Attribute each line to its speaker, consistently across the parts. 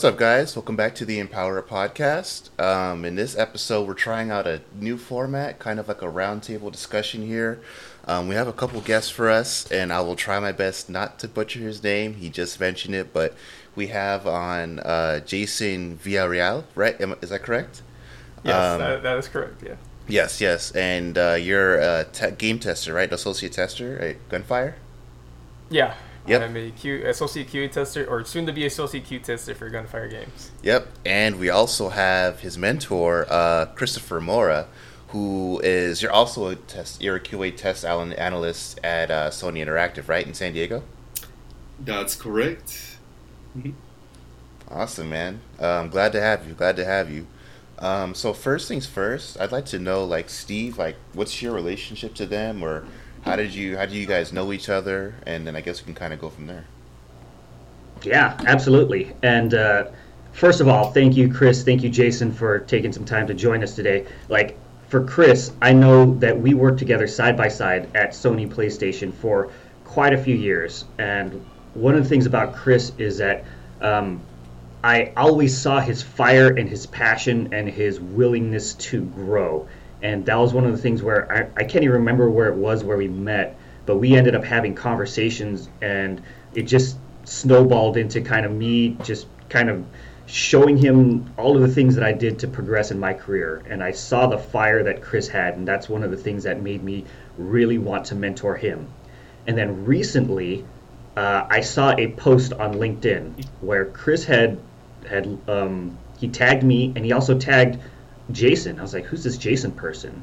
Speaker 1: What's up, guys? Welcome back to the Empower podcast. Um, in this episode, we're trying out a new format, kind of like a roundtable discussion here. Um, we have a couple guests for us, and I will try my best not to butcher his name. He just mentioned it, but we have on uh, Jason Villarreal, right? Is that correct?
Speaker 2: Yes, um, that, that is correct. Yeah.
Speaker 1: Yes, yes, and uh, you're a te- game tester, right? Associate tester at Gunfire.
Speaker 2: Yeah, Yep. I'm a Q, associate QA tester, or soon to be a associate Q tester for Gunfire Games.
Speaker 1: Yep, and we also have his mentor, uh, Christopher Mora, who is you're also a test, you're a QA test analyst at uh, Sony Interactive, right, in San Diego.
Speaker 3: That's correct.
Speaker 1: Mm-hmm. Awesome, man. I'm glad to have you. Glad to have you. Um, so first things first, I'd like to know, like Steve, like what's your relationship to them, or how did you how do you guys know each other? And then I guess we can kind of go from there.
Speaker 4: Yeah, absolutely. And uh, first of all, thank you, Chris. Thank you, Jason, for taking some time to join us today. Like for Chris, I know that we worked together side by side at Sony PlayStation for quite a few years. And one of the things about Chris is that um, I always saw his fire and his passion and his willingness to grow and that was one of the things where I, I can't even remember where it was where we met, but we ended up having conversations, and it just snowballed into kind of me just kind of showing him all of the things that I did to progress in my career. And I saw the fire that Chris had, and that's one of the things that made me really want to mentor him. And then recently, uh, I saw a post on LinkedIn where Chris had had um, he tagged me, and he also tagged Jason. I was like, who's this Jason person?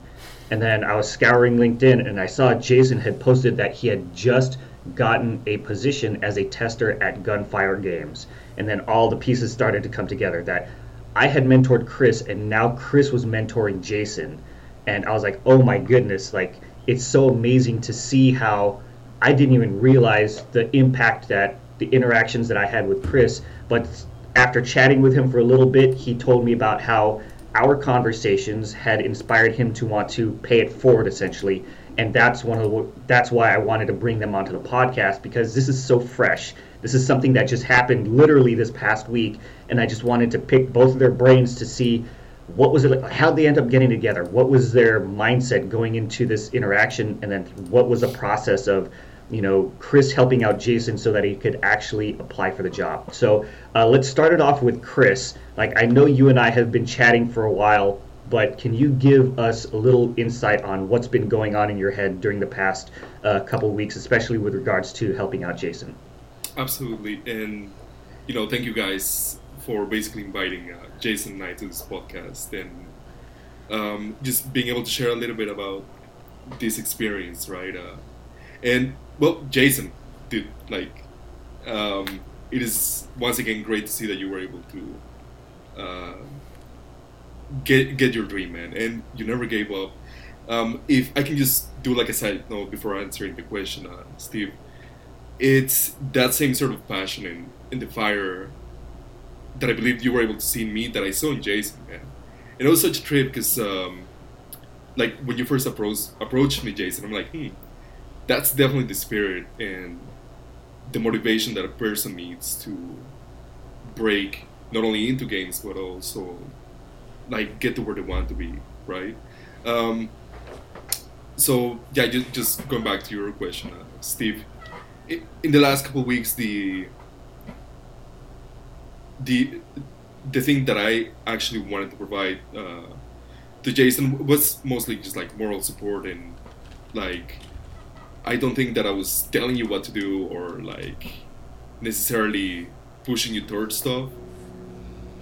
Speaker 4: And then I was scouring LinkedIn and I saw Jason had posted that he had just gotten a position as a tester at Gunfire Games. And then all the pieces started to come together that I had mentored Chris and now Chris was mentoring Jason. And I was like, oh my goodness, like it's so amazing to see how I didn't even realize the impact that the interactions that I had with Chris. But after chatting with him for a little bit, he told me about how our conversations had inspired him to want to pay it forward essentially and that's one of the, that's why I wanted to bring them onto the podcast because this is so fresh. This is something that just happened literally this past week, and I just wanted to pick both of their brains to see what was it like, how they end up getting together, what was their mindset going into this interaction, and then what was the process of you know, Chris helping out Jason so that he could actually apply for the job. So uh, let's start it off with Chris. Like, I know you and I have been chatting for a while, but can you give us a little insight on what's been going on in your head during the past uh, couple weeks, especially with regards to helping out Jason?
Speaker 3: Absolutely. And, you know, thank you guys for basically inviting uh, Jason and I to this podcast and um, just being able to share a little bit about this experience, right? Uh, and well, Jason, dude, like, um, it is once again great to see that you were able to uh, get get your dream, man, and you never gave up. Um, if I can just do like a side note before answering the question, uh, Steve, it's that same sort of passion in the fire that I believe you were able to see in me that I saw in Jason, man. And it was such a trip because, um, like, when you first approached approached me, Jason, I'm like, hmm, that's definitely the spirit and the motivation that a person needs to break not only into games but also like get to where they want to be right? Um, so yeah just, just going back to your question uh, steve in the last couple weeks the the the thing that i actually wanted to provide uh, to jason was mostly just like moral support and like I don't think that I was telling you what to do or like necessarily pushing you towards stuff.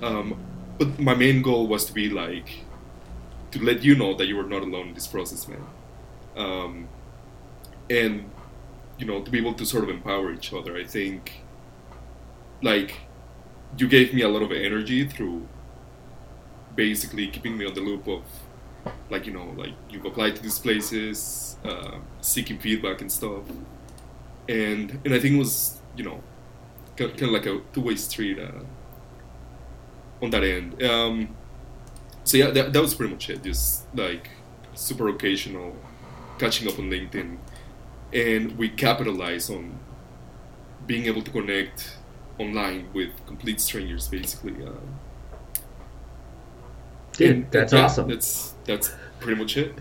Speaker 3: Um, but my main goal was to be like to let you know that you were not alone in this process, man. Um, and you know to be able to sort of empower each other. I think like you gave me a lot of energy through basically keeping me on the loop of like you know like you've applied to these places uh, seeking feedback and stuff and and i think it was you know kind of like a two-way street uh, on that end um, so yeah that, that was pretty much it just like super occasional catching up on linkedin and we capitalize on being able to connect online with complete strangers, basically. Uh,
Speaker 4: Dude, that's yeah, awesome.
Speaker 3: That's that's pretty much it.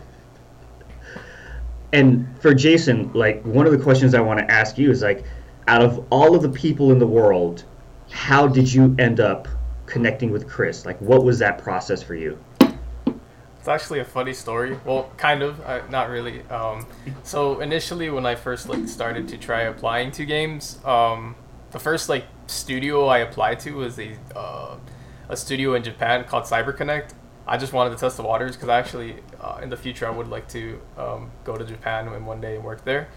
Speaker 4: And for Jason, like one of the questions I want to ask you is like, out of all of the people in the world, how did you end up connecting with Chris? Like, what was that process for you?
Speaker 2: It's actually a funny story. Well, kind of, uh, not really. Um, so initially, when I first like started to try applying to games, um, the first like studio I applied to was a uh, a studio in Japan called CyberConnect. I just wanted to test the waters because actually, uh, in the future, I would like to um, go to Japan and one day work there.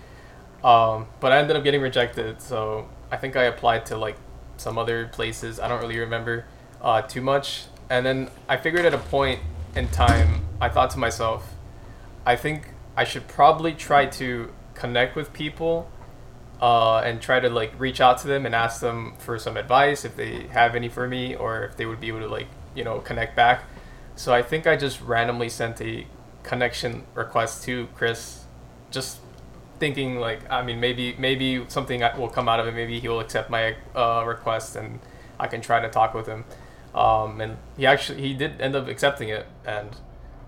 Speaker 2: Um, but I ended up getting rejected, so I think I applied to like some other places. I don't really remember uh, too much. And then I figured at a point in time, I thought to myself, I think I should probably try to connect with people uh, and try to like reach out to them and ask them for some advice if they have any for me or if they would be able to like you know connect back. So I think I just randomly sent a connection request to Chris, just thinking like I mean maybe maybe something will come out of it. Maybe he will accept my uh, request and I can try to talk with him. Um, and he actually he did end up accepting it, and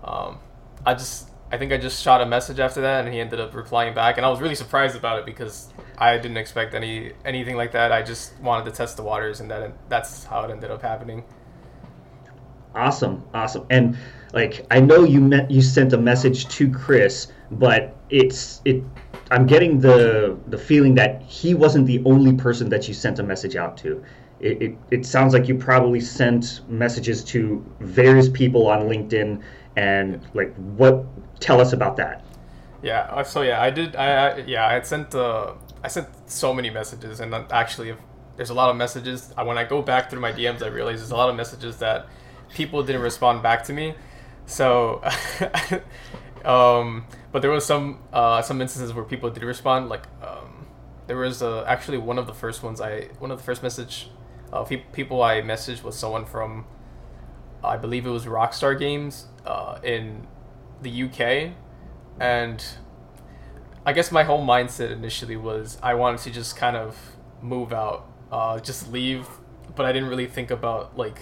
Speaker 2: um, I just I think I just shot a message after that, and he ended up replying back, and I was really surprised about it because I didn't expect any anything like that. I just wanted to test the waters, and that that's how it ended up happening.
Speaker 4: Awesome, awesome, and like I know you met you sent a message to Chris, but it's it. I'm getting the the feeling that he wasn't the only person that you sent a message out to. It, it, it sounds like you probably sent messages to various people on LinkedIn, and like what? Tell us about that.
Speaker 2: Yeah. Uh, so yeah, I did. I, I yeah, I had sent uh, I sent so many messages, and actually, there's a lot of messages. When I go back through my DMs, I realize there's a lot of messages that people didn't respond back to me. So, um, but there was some uh, some instances where people did respond. Like um, there was uh, actually one of the first ones I one of the first message uh, people I messaged was someone from I believe it was Rockstar Games uh, in the UK, and I guess my whole mindset initially was I wanted to just kind of move out, uh, just leave, but I didn't really think about like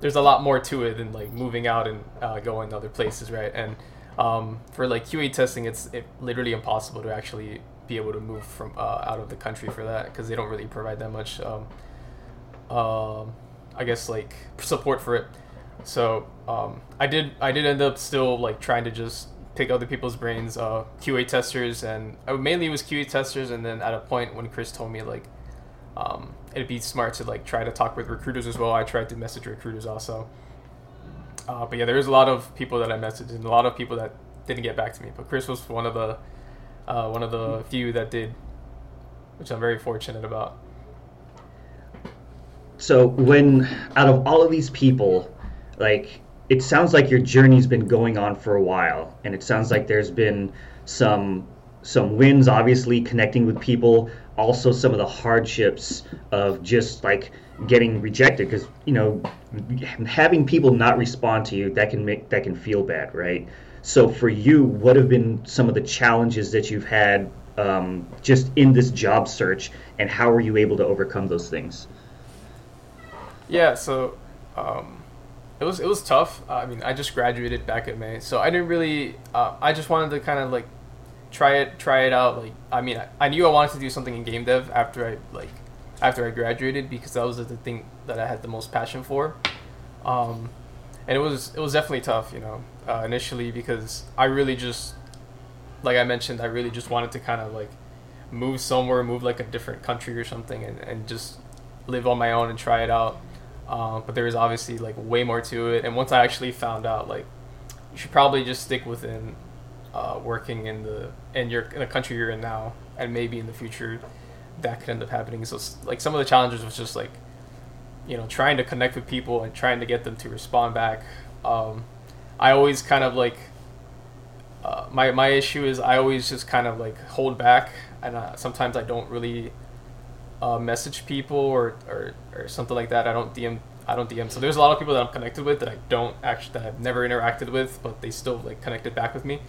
Speaker 2: there's a lot more to it than like moving out and uh, going to other places, right? And um, for like QA testing, it's it, literally impossible to actually be able to move from uh, out of the country for that because they don't really provide that much, um, um, I guess like support for it. So um, I did I did end up still like trying to just pick other people's brains, uh, QA testers, and uh, mainly it was QA testers. And then at a point when Chris told me like um, it'd be smart to like try to talk with recruiters as well. I tried to message recruiters also. Uh, but yeah, there's a lot of people that I messaged and a lot of people that didn't get back to me. But Chris was one of the uh, one of the few that did, which I'm very fortunate about.
Speaker 4: So when out of all of these people, like it sounds like your journey's been going on for a while, and it sounds like there's been some some wins, obviously connecting with people, also some of the hardships of just like getting rejected because you know having people not respond to you that can make that can feel bad right? So for you what have been some of the challenges that you've had um, just in this job search and how are you able to overcome those things?
Speaker 2: Yeah so um, it was it was tough. I mean i just graduated back in may so i didn't really uh, i just wanted to kind of like try it try it out like i mean I, I, knew i wanted to do something in game dev after i like after i graduated because that was the thing that i had the most passion for. Um, and it was it was definitely tough you know uh, initially because i really just like i mentioned i really just wanted to kind of like move somewhere move like a different country or something and, and just live on my own and try it out. Uh, but there was obviously like way more to it. And once i actually found out like you should probably just stick within uh, working in the in your in the country you're in now, and maybe in the future that could end up happening. So like some of the challenges was just like you know trying to connect with people and trying to get them to respond back. Um, I always kind of like uh, my my issue is I always just kind of like hold back, and uh, sometimes I don't really uh, message people or, or or something like that. I don't DM I don't DM. So there's a lot of people that I'm connected with that I don't actually that I've never interacted with, but they still like connected back with me.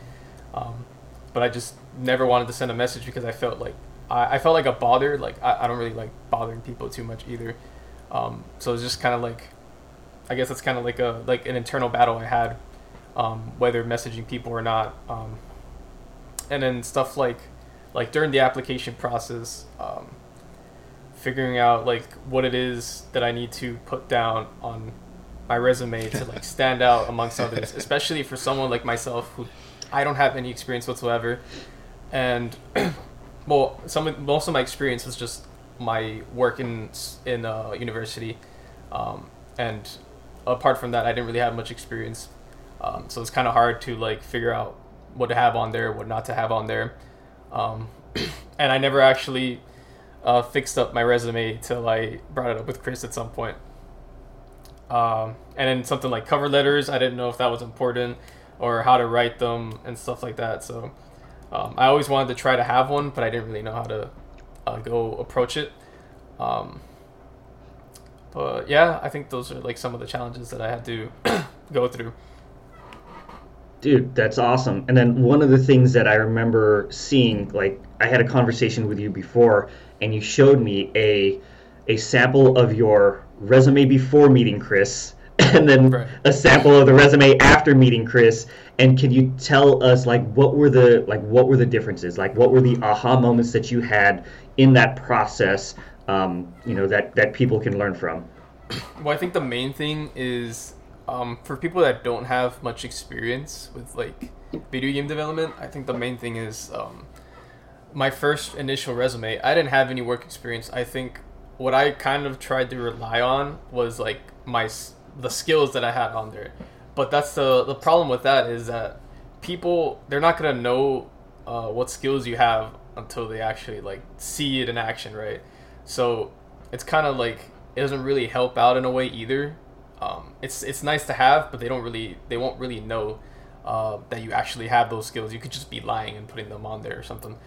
Speaker 2: Um, but I just never wanted to send a message because I felt like I, I felt like a bother. Like I, I don't really like bothering people too much either. Um, so it's just kind of like, I guess it's kind of like a like an internal battle I had, um, whether messaging people or not. Um, and then stuff like, like during the application process, um, figuring out like what it is that I need to put down on my resume to like stand out amongst others, especially for someone like myself who I don't have any experience whatsoever, and well, some of, most of my experience was just my work in in uh, university, um, and apart from that, I didn't really have much experience. Um, so it's kind of hard to like figure out what to have on there, what not to have on there, um, and I never actually uh, fixed up my resume till I brought it up with Chris at some point. Um, and then something like cover letters, I didn't know if that was important or how to write them and stuff like that. So um, I always wanted to try to have one, but I didn't really know how to uh, go approach it. Um, but yeah, I think those are like some of the challenges that I had to go through.
Speaker 4: Dude, that's awesome. And then one of the things that I remember seeing, like I had a conversation with you before, and you showed me a a sample of your resume before meeting Chris, and then right. a sample of the resume after meeting Chris. And can you tell us like what were the like what were the differences? Like what were the aha moments that you had in that process? Um, you know that that people can learn from.
Speaker 2: Well, I think the main thing is um, for people that don't have much experience with like video game development. I think the main thing is um, my first initial resume. I didn't have any work experience. I think what I kind of tried to rely on was like my the skills that I had on there. But that's the the problem with that is that people they're not gonna know uh, what skills you have until they actually like see it in action, right? So it's kind of like it doesn't really help out in a way either. Um, it's it's nice to have, but they don't really they won't really know uh, that you actually have those skills. You could just be lying and putting them on there or something.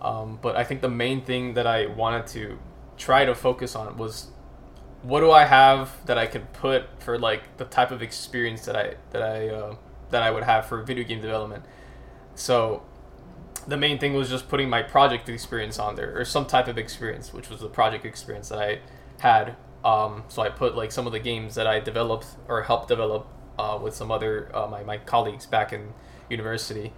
Speaker 2: Um, but I think the main thing that I wanted to try to focus on was what do I have that I could put for like the type of experience that I that I uh, that I would have for video game development. So the main thing was just putting my project experience on there or some type of experience, which was the project experience that I had. Um, so I put like some of the games that I developed or helped develop uh, with some other uh, my my colleagues back in university.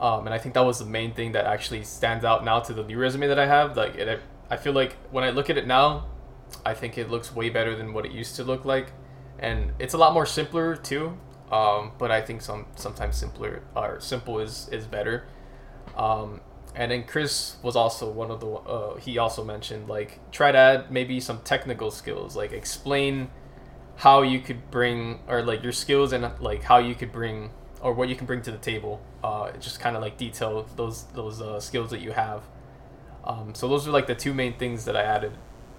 Speaker 2: Um, and I think that was the main thing that actually stands out now to the new resume that I have. Like, it, I feel like when I look at it now, I think it looks way better than what it used to look like, and it's a lot more simpler too. Um, but I think some sometimes simpler or simple is is better. Um, and then Chris was also one of the uh, he also mentioned like try to add maybe some technical skills like explain how you could bring or like your skills and like how you could bring or what you can bring to the table uh, just kind of like detail those those uh, skills that you have um, so those are like the two main things that I added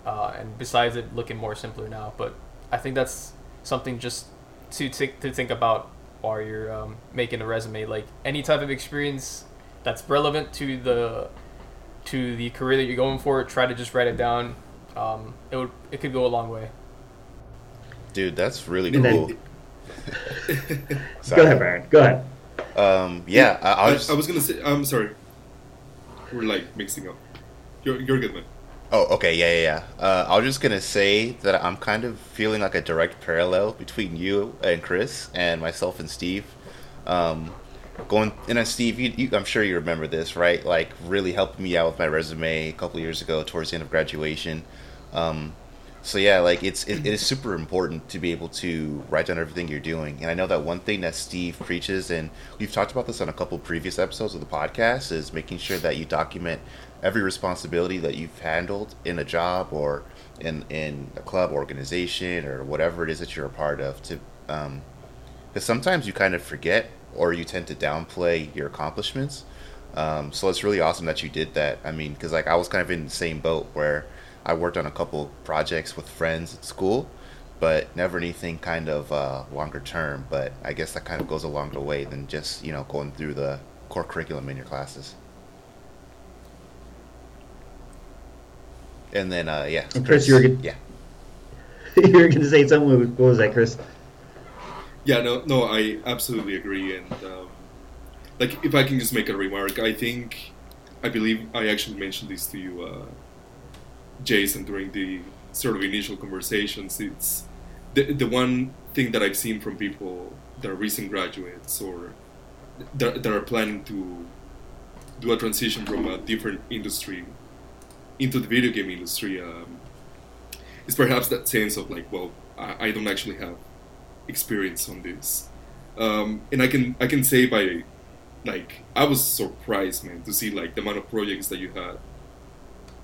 Speaker 2: uh, and besides it looking more simpler now. But I think that's something just to t- to think about while you're um, making a resume. Like any type of experience that's relevant to the to the career that you're going for, try to just write it down. Um, it would it could go a long way.
Speaker 1: Dude, that's really cool. Then,
Speaker 4: go ahead, Brian. Go ahead.
Speaker 1: Um, yeah, I, I,
Speaker 3: was, I, I was gonna say. I'm sorry. We're like mixing up. You're, you're good, man.
Speaker 1: Oh, okay, yeah, yeah, yeah. Uh, I was just gonna say that I'm kind of feeling like a direct parallel between you and Chris and myself and Steve. Um, going and then Steve, you, you, I'm sure you remember this, right? Like really helped me out with my resume a couple years ago, towards the end of graduation. Um, so yeah, like it's it, it is super important to be able to write down everything you're doing. And I know that one thing that Steve preaches, and we've talked about this on a couple previous episodes of the podcast, is making sure that you document every responsibility that you've handled in a job or in in a club organization or whatever it is that you're a part of to um because sometimes you kind of forget or you tend to downplay your accomplishments um, so it's really awesome that you did that i mean because like i was kind of in the same boat where i worked on a couple projects with friends at school but never anything kind of uh, longer term but i guess that kind of goes a longer way than just you know going through the core curriculum in your classes And then, uh, yeah.
Speaker 4: And Chris, Chris you were gonna,
Speaker 1: yeah.
Speaker 4: you were going to say something. What was that, Chris?
Speaker 3: Yeah, no, no, I absolutely agree. And um, like, if I can just make a remark, I think I believe I actually mentioned this to you, uh, Jason, during the sort of initial conversations. It's the the one thing that I've seen from people that are recent graduates or that, that are planning to do a transition from a different industry into the video game industry um, is perhaps that sense of like, well, I, I don't actually have experience on this, um, and I can I can say by like I was surprised, man, to see like the amount of projects that you had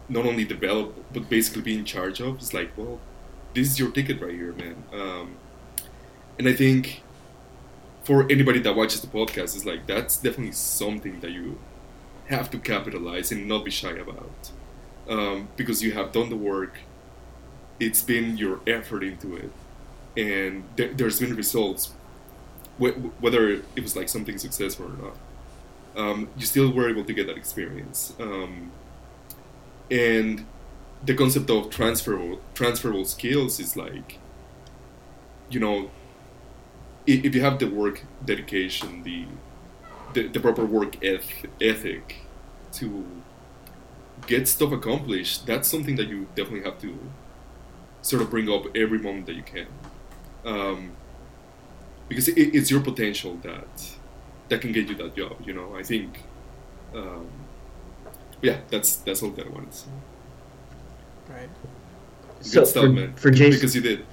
Speaker 3: not only develop but basically be in charge of. It's like, well, this is your ticket right here, man. Um, and I think for anybody that watches the podcast, it's like that's definitely something that you have to capitalize and not be shy about, um, because you have done the work. It's been your effort into it, and th- there's been results, wh- whether it was like something successful or not. Um, you still were able to get that experience. Um, and the concept of transferable transferable skills is like you know if you have the work dedication the the, the proper work eth- ethic to get stuff accomplished that's something that you definitely have to sort of bring up every moment that you can. Um, because it, it's your potential that that can get you that job you know? I think um, yeah that's that's all that i wanted to
Speaker 2: Right.
Speaker 3: Good
Speaker 4: So
Speaker 3: stuff,
Speaker 4: for,
Speaker 3: man.
Speaker 4: for Jason,
Speaker 3: because you did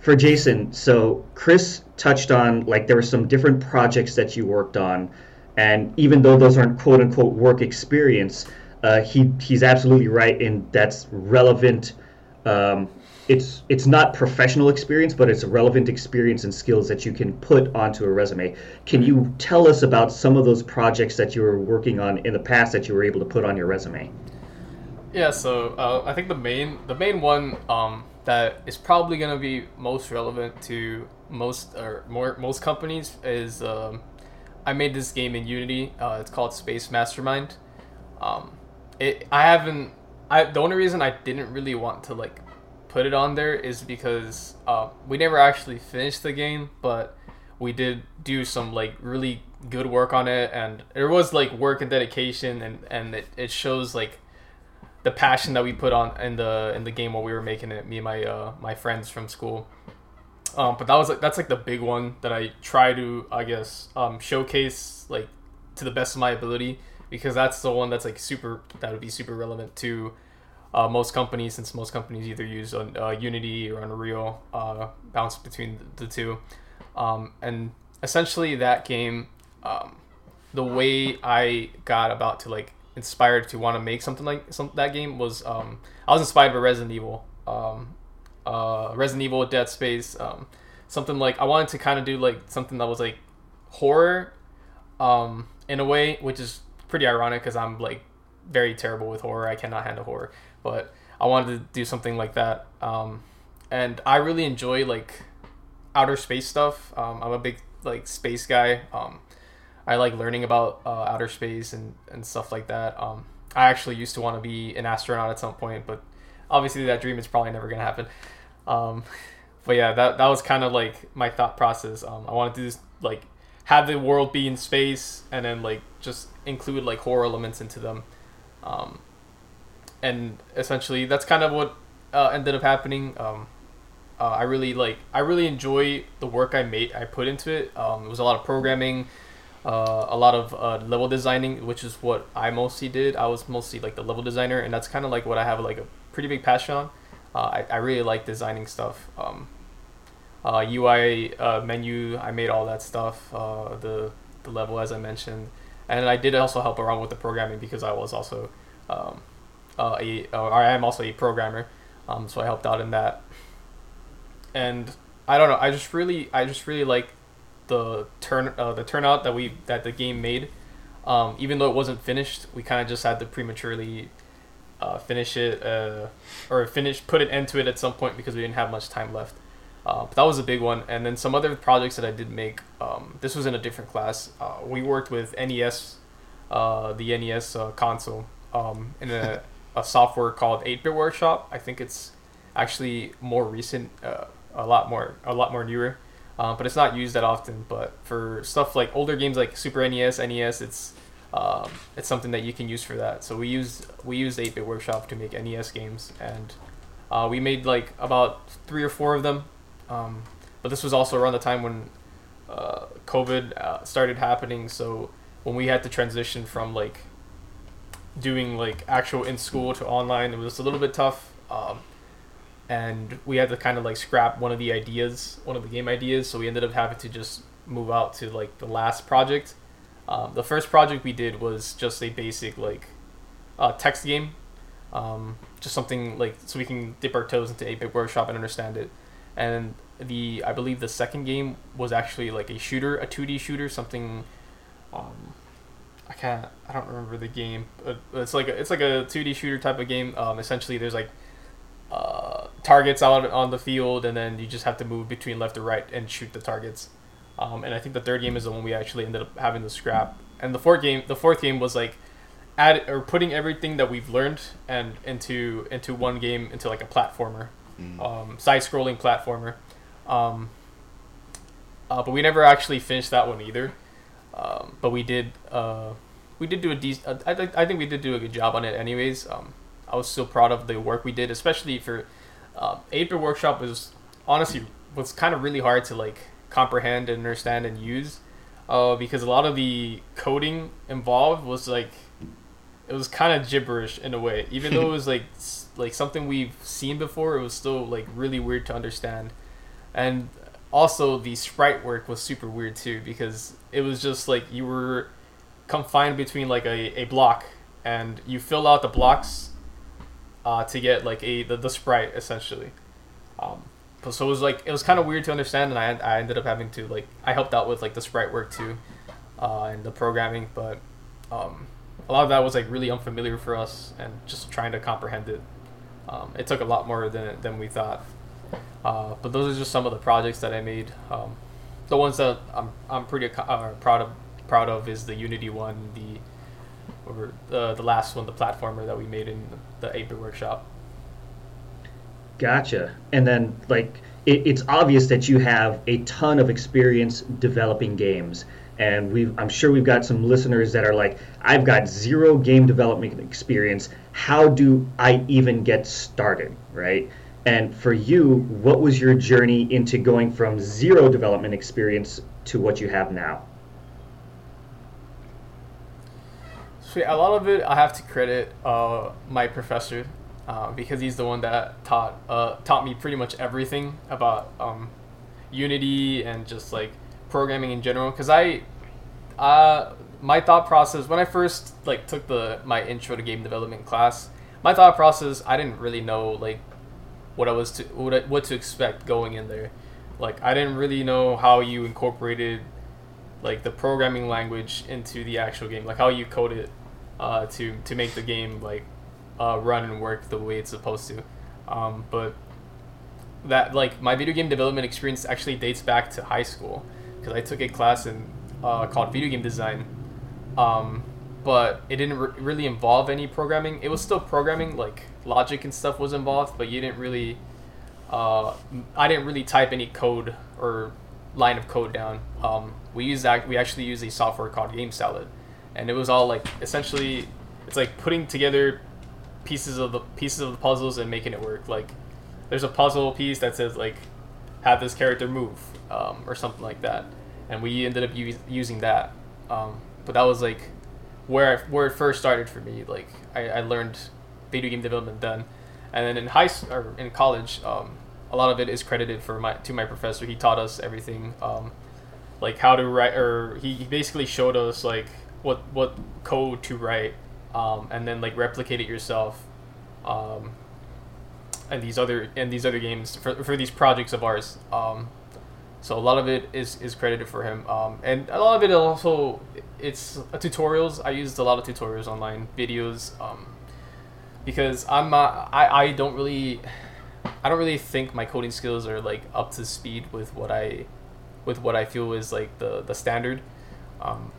Speaker 4: for Jason, so Chris touched on like there were some different projects that you worked on, and even though those aren't quote unquote work experience, uh, he he's absolutely right in that's relevant. Um, it's it's not professional experience, but it's a relevant experience and skills that you can put onto a resume. Can you tell us about some of those projects that you were working on in the past that you were able to put on your resume?
Speaker 2: Yeah, so uh, I think the main the main one um, that is probably gonna be most relevant to most or more most companies is um, I made this game in Unity. Uh, it's called Space Mastermind. Um, it I haven't I the only reason I didn't really want to like put it on there is because uh, we never actually finished the game, but we did do some like really good work on it, and there was like work and dedication, and and it, it shows like the passion that we put on in the in the game while we were making it. Me and my uh, my friends from school. Um, but that was like that's like the big one that I try to I guess um, showcase like to the best of my ability because that's the one that's like super that would be super relevant to uh, most companies since most companies either use uh, Unity or Unreal uh, bounce between the two um, and essentially that game um, the way I got about to like inspired to want to make something like some that game was um, I was inspired by Resident Evil, um, uh, Resident Evil, Dead Space, um, something like I wanted to kind of do like something that was like horror, um, in a way, which is pretty ironic because I'm like very terrible with horror. I cannot handle horror, but I wanted to do something like that, um, and I really enjoy like outer space stuff. Um, I'm a big like space guy. Um, I like learning about uh, outer space and, and stuff like that. Um, I actually used to want to be an astronaut at some point, but obviously that dream is probably never gonna happen. Um, but yeah, that that was kind of like my thought process. Um, I wanted to just like have the world be in space and then like just include like horror elements into them. Um, and essentially that's kind of what uh, ended up happening. Um, uh, I really like I really enjoy the work I made I put into it. Um, it was a lot of programming uh, a lot of uh, level designing, which is what I mostly did. I was mostly like the level designer, and that's kind of like what I have like a pretty big passion on. Uh, I, I really like designing stuff. Um, UI uh, menu, I made all that stuff. Uh, the the level, as I mentioned, and I did also help around with the programming because I was also um, uh, a I am also a programmer, um, so I helped out in that. And I don't know. I just really I just really like the turn uh, the turnout that we that the game made. Um, even though it wasn't finished, we kind of just had to prematurely uh, finish it uh, or finish put an end to it at some point because we didn't have much time left. Uh, but that was a big one, and then some other projects that I did make. Um, this was in a different class. Uh, we worked with NES, the NES console, um, in a, a software called 8-Bit Workshop. I think it's actually more recent, a lot more a lot more newer. Um, but it's not used that often. But for stuff like older games like Super NES, NES, it's um, it's something that you can use for that. So we used we used 8-bit workshop to make NES games and uh, we made like about three or four of them. Um, but this was also around the time when uh, COVID uh, started happening. So when we had to transition from like doing like actual in school to online, it was a little bit tough. Um, and we had to kind of like scrap one of the ideas, one of the game ideas. So we ended up having to just move out to like the last project. Um, the first project we did was just a basic like uh, text game, um, just something like so we can dip our toes into 8-bit workshop and understand it. And the I believe the second game was actually like a shooter, a 2D shooter, something. Um, I can't. I don't remember the game. But it's like a, it's like a 2D shooter type of game. Um, essentially, there's like uh, targets out on the field, and then you just have to move between left or right and shoot the targets. Um, and I think the third game is the one we actually ended up having to scrap. And the fourth game, the fourth game was like add or putting everything that we've learned and into into one game into like a platformer,
Speaker 1: Mm.
Speaker 2: um, side-scrolling platformer. Um, uh, but we never actually finished that one either. Um, but we did uh, we did do a dec- uh, I, think- I think we did do a good job on it anyways. Um, I was still proud of the work we did, especially for uh, 8-bit workshop was honestly was kind of really hard to like comprehend and understand and use uh, because a lot of the coding involved was like it was kind of gibberish in a way even though it was like like something we've seen before it was still like really weird to understand and also the sprite work was super weird too because it was just like you were confined between like a, a block and you fill out the blocks uh, to get like a the, the sprite essentially. Um, so it was like it was kind of weird to understand and I, I ended up having to like i helped out with like the sprite work too uh, and the programming but um, a lot of that was like really unfamiliar for us and just trying to comprehend it. Um, it took a lot more than, than we thought uh, but those are just some of the projects that i made um, the ones that i'm, I'm pretty uh, proud of proud of is the unity one the or the, the last one the platformer that we made in the 8-bit workshop
Speaker 4: Gotcha. And then, like, it, it's obvious that you have a ton of experience developing games. And we've, I'm sure we've got some listeners that are like, I've got zero game development experience. How do I even get started? Right. And for you, what was your journey into going from zero development experience to what you have now?
Speaker 2: So a lot of it I have to credit uh, my professor uh, because he's the one that taught uh, taught me pretty much everything about um, Unity and just like programming in general. Because I, uh, my thought process when I first like took the my intro to game development class, my thought process I didn't really know like what I was to what, I, what to expect going in there. Like I didn't really know how you incorporated like the programming language into the actual game, like how you code it uh, to to make the game like uh, run and work the way it's supposed to. Um, but that like my video game development experience actually dates back to high school because I took a class in uh, called video game design, um, but it didn't re- really involve any programming. It was still programming, like logic and stuff was involved, but you didn't really. Uh, I didn't really type any code or line of code down. Um, we used that. We actually used a software called Game Salad, and it was all like essentially, it's like putting together pieces of the pieces of the puzzles and making it work. Like, there's a puzzle piece that says like, have this character move, um, or something like that, and we ended up u- using that. Um, but that was like where I, where it first started for me. Like, I, I learned video game development then, and then in high or in college, um, a lot of it is credited for my to my professor. He taught us everything, um, like how to write, or he, he basically showed us like what what code to write, um, and then like replicate it yourself, um, and these other and these other games for, for these projects of ours. Um, so a lot of it is, is credited for him, um, and a lot of it also it's uh, tutorials. I used a lot of tutorials online, videos, um, because I'm not, I I don't really I don't really think my coding skills are like up to speed with what I with what I feel is like the the standard. Um,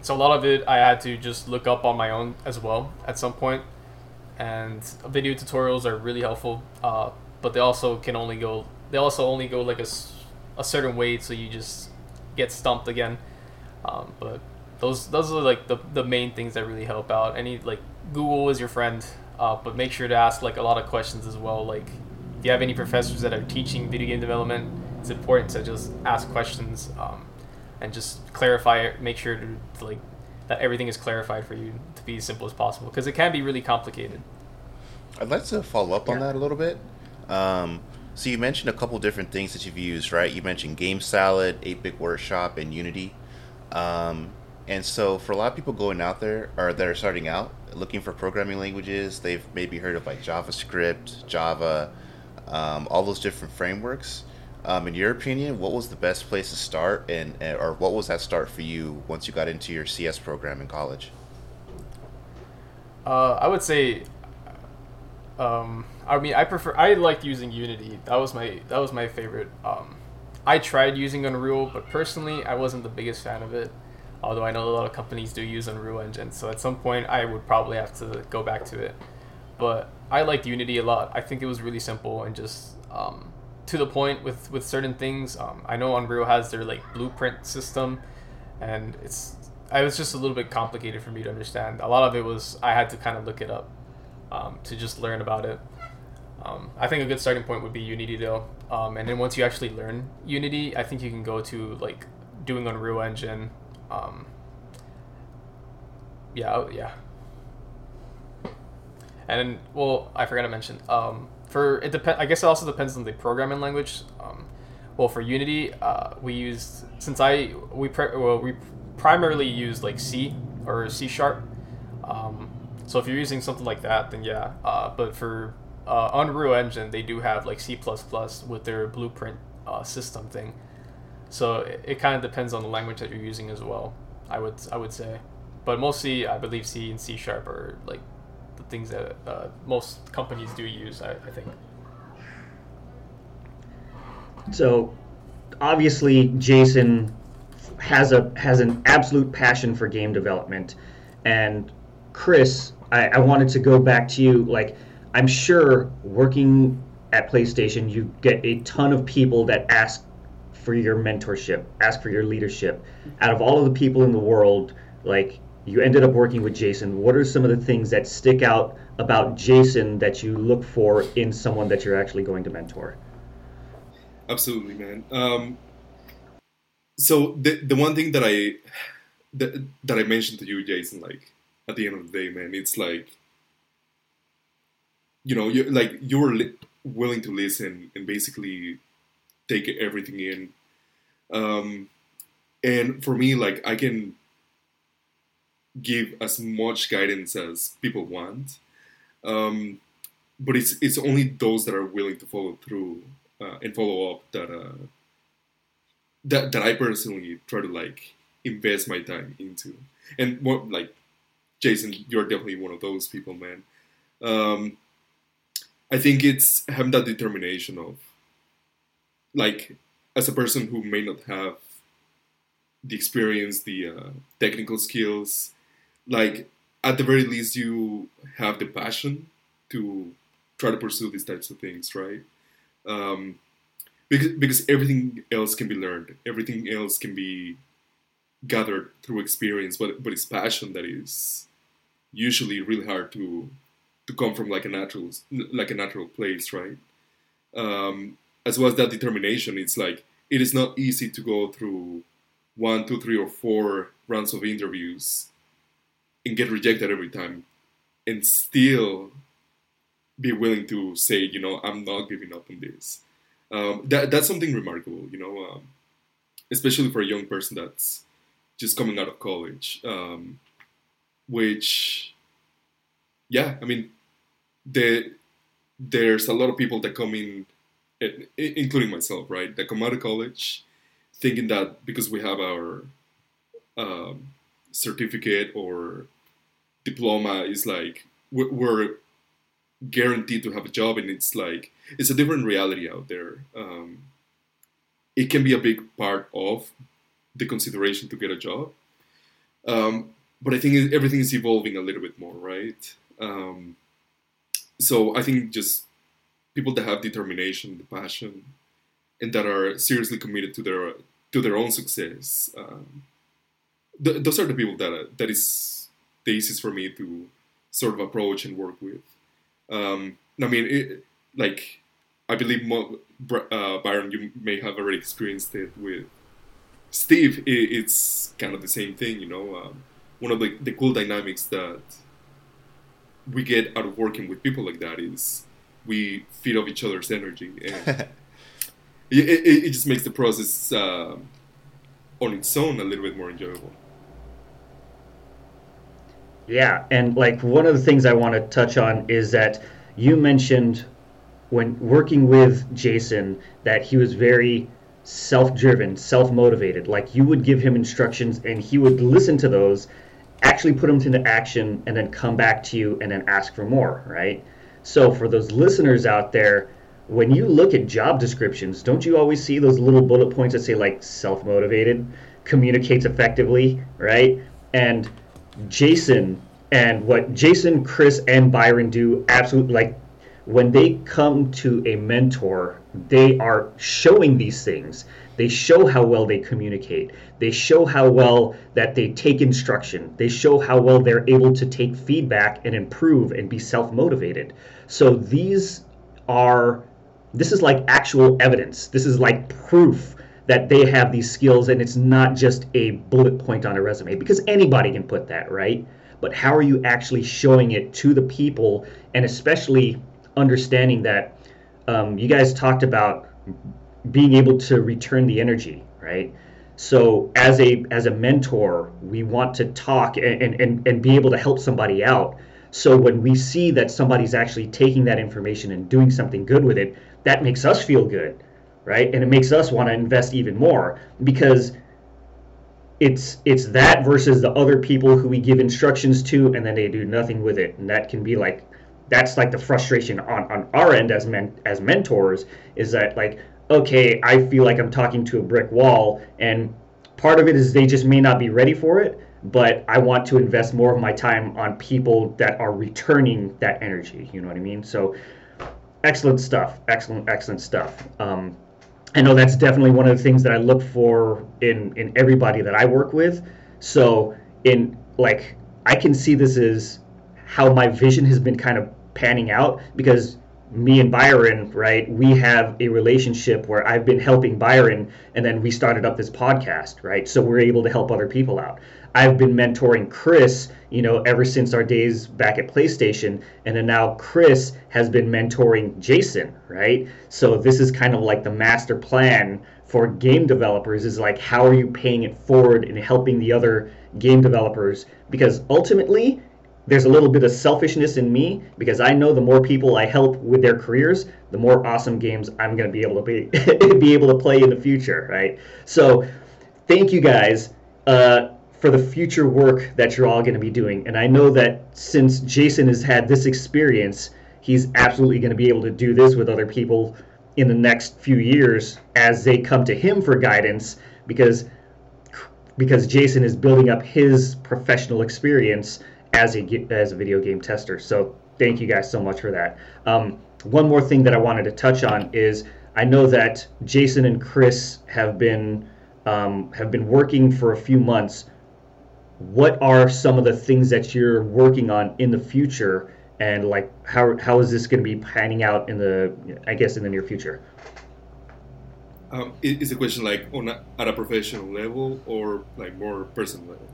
Speaker 2: so a lot of it I had to just look up on my own as well at some point, and video tutorials are really helpful. Uh, but they also can only go they also only go like a, a certain way, so you just get stumped again. Um, but those those are like the, the main things that really help out. Any like Google is your friend, uh, but make sure to ask like a lot of questions as well. Like, if you have any professors that are teaching video game development, it's important to just ask questions um, and just clarify it. Make sure to, to like that everything is clarified for you to be as simple as possible because it can be really complicated.
Speaker 1: I'd like to follow up on that a little bit. Um, so you mentioned a couple different things that you've used, right? You mentioned Game Salad, 8-Bit Workshop, and Unity. Um, and so for a lot of people going out there or that are starting out looking for programming languages, they've maybe heard of like JavaScript, Java, um, all those different frameworks. Um, in your opinion, what was the best place to start, and or what was that start for you once you got into your CS program in college?
Speaker 2: Uh, I would say, um, I mean, I prefer. I liked using Unity. That was my that was my favorite. Um, I tried using Unreal, but personally, I wasn't the biggest fan of it. Although I know a lot of companies do use Unreal Engine, so at some point I would probably have to go back to it. But I liked Unity a lot. I think it was really simple and just um, to the point with with certain things. Um, I know Unreal has their like blueprint system, and it's I was just a little bit complicated for me to understand. A lot of it was I had to kind of look it up um, to just learn about it. Um, I think a good starting point would be Unity though, um, and then once you actually learn Unity, I think you can go to like doing Unreal Engine. Um, yeah, oh, yeah. And well, I forgot to mention. Um, for it depend. I guess it also depends on the programming language. Um, well, for Unity, uh, we used since I we pre- well we primarily use like C or C sharp. Um, so if you're using something like that, then yeah. Uh, but for uh, Unreal Engine, they do have like C with their blueprint uh, system thing. So it, it kind of depends on the language that you're using as well. I would I would say, but mostly I believe C and C sharp are like the things that uh, most companies do use. I, I think.
Speaker 4: So, obviously, Jason has a has an absolute passion for game development, and Chris, I, I wanted to go back to you. Like, I'm sure working at PlayStation, you get a ton of people that ask for your mentorship, ask for your leadership. Out of all of the people in the world, like you ended up working with Jason. What are some of the things that stick out about Jason that you look for in someone that you're actually going to mentor?
Speaker 3: Absolutely, man. Um, so the the one thing that I that, that I mentioned to you, Jason, like at the end of the day, man, it's like you know, you like you were li- willing to listen and basically take everything in. Um, and for me, like I can give as much guidance as people want, um, but it's it's only those that are willing to follow through uh, and follow up that uh, that that I personally try to like invest my time into. And more like Jason, you're definitely one of those people, man. Um, I think it's having that determination of like as a person who may not have the experience, the uh, technical skills, like at the very least you have the passion to try to pursue these types of things, right? Um, because because everything else can be learned, everything else can be gathered through experience, but but it's passion that is usually really hard to to come from like a natural like a natural place, right? Um, as well as that determination, it's like it is not easy to go through one, two, three, or four rounds of interviews and get rejected every time, and still be willing to say, you know, I'm not giving up on this. Um, that that's something remarkable, you know, um, especially for a young person that's just coming out of college, um, which, yeah, I mean, the there's a lot of people that come in, including myself, right, that come out of college thinking that because we have our um, certificate or diploma is like we're, we're guaranteed to have a job and it's like it's a different reality out there. Um, it can be a big part of the consideration to get a job. Um, but i think everything is evolving a little bit more right? Um, so i think just people that have determination the passion and that are seriously committed to their to their own success um, th- those are the people that uh, that is the easiest for me to sort of approach and work with. Um, I mean, it, like I believe mo- uh, Byron, you may have already experienced it with Steve. It, it's kind of the same thing, you know. Um, one of the, the cool dynamics that we get out of working with people like that is we feed off each other's energy, and it, it, it, just makes the process uh, on its own a little bit more enjoyable.
Speaker 4: Yeah, and like one of the things I want to touch on is that you mentioned when working with Jason that he was very self-driven, self-motivated. Like you would give him instructions and he would listen to those, actually put them into action and then come back to you and then ask for more, right? So for those listeners out there, when you look at job descriptions, don't you always see those little bullet points that say like self-motivated, communicates effectively, right? And Jason and what Jason, Chris, and Byron do absolutely like when they come to a mentor, they are showing these things. They show how well they communicate. They show how well that they take instruction. They show how well they're able to take feedback and improve and be self motivated. So these are, this is like actual evidence. This is like proof that they have these skills and it's not just a bullet point on a resume because anybody can put that, right? But how are you actually showing it to the people and especially understanding that um, you guys talked about being able to return the energy, right? So as a as a mentor, we want to talk and, and, and be able to help somebody out. So when we see that somebody's actually taking that information and doing something good with it, that makes us feel good right? And it makes us want to invest even more because it's it's that versus the other people who we give instructions to and then they do nothing with it, and that can be like that's like the frustration on on our end as men as mentors is that like okay, I feel like I'm talking to a brick wall, and part of it is they just may not be ready for it. But I want to invest more of my time on people that are returning that energy. You know what I mean? So, excellent stuff. Excellent, excellent stuff. Um, I know that's definitely one of the things that I look for in in everybody that I work with. So in like I can see this as how my vision has been kind of panning out because me and Byron, right, we have a relationship where I've been helping Byron and then we started up this podcast, right? So we're able to help other people out. I've been mentoring Chris, you know, ever since our days back at PlayStation, and then now Chris has been mentoring Jason, right? So this is kind of like the master plan for game developers is like how are you paying it forward and helping the other game developers because ultimately there's a little bit of selfishness in me because I know the more people I help with their careers, the more awesome games I'm going to be able to be be able to play in the future, right? So, thank you guys. Uh, for the future work that you're all going to be doing. And I know that since Jason has had this experience, he's absolutely going to be able to do this with other people in the next few years as they come to him for guidance because because Jason is building up his professional experience as a as a video game tester. So thank you guys so much for that. Um, one more thing that I wanted to touch on is I know that Jason and Chris have been um, have been working for a few months what are some of the things that you're working on in the future and like how, how is this going to be panning out in the i guess in the near future
Speaker 3: um, is the question like on a, at a professional level or like more personal level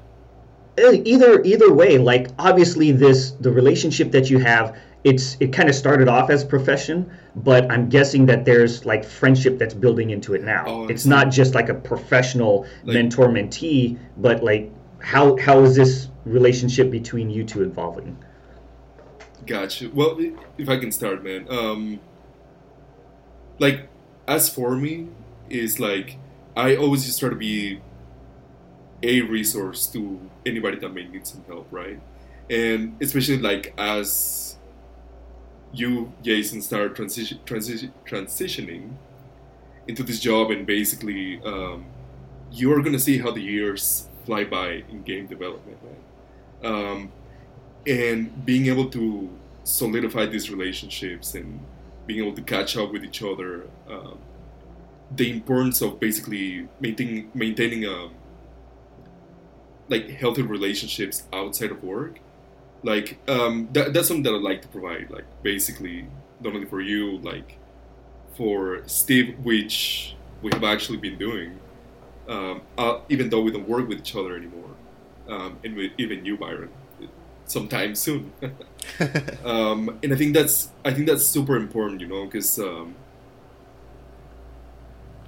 Speaker 4: either either way like obviously this the relationship that you have it's it kind of started off as a profession but i'm guessing that there's like friendship that's building into it now oh, it's not just like a professional like, mentor mentee but like how how is this relationship between you two evolving?
Speaker 3: Gotcha. Well, if I can start, man. Um, like, as for me, is like I always just try to be a resource to anybody that may need some help, right? And especially like as you, Jason, start transition, transition transitioning into this job, and basically um, you are gonna see how the years fly by in game development, man. Um, and being able to solidify these relationships and being able to catch up with each other, um, the importance of basically maintaining maintaining a like healthy relationships outside of work. Like um, that, that's something that I'd like to provide. Like basically, not only for you, like for Steve, which we have actually been doing, um, uh, even though we don't work with each other anymore, um, and with even you, Byron, sometime soon. um, and I think that's I think that's super important, you know, because um,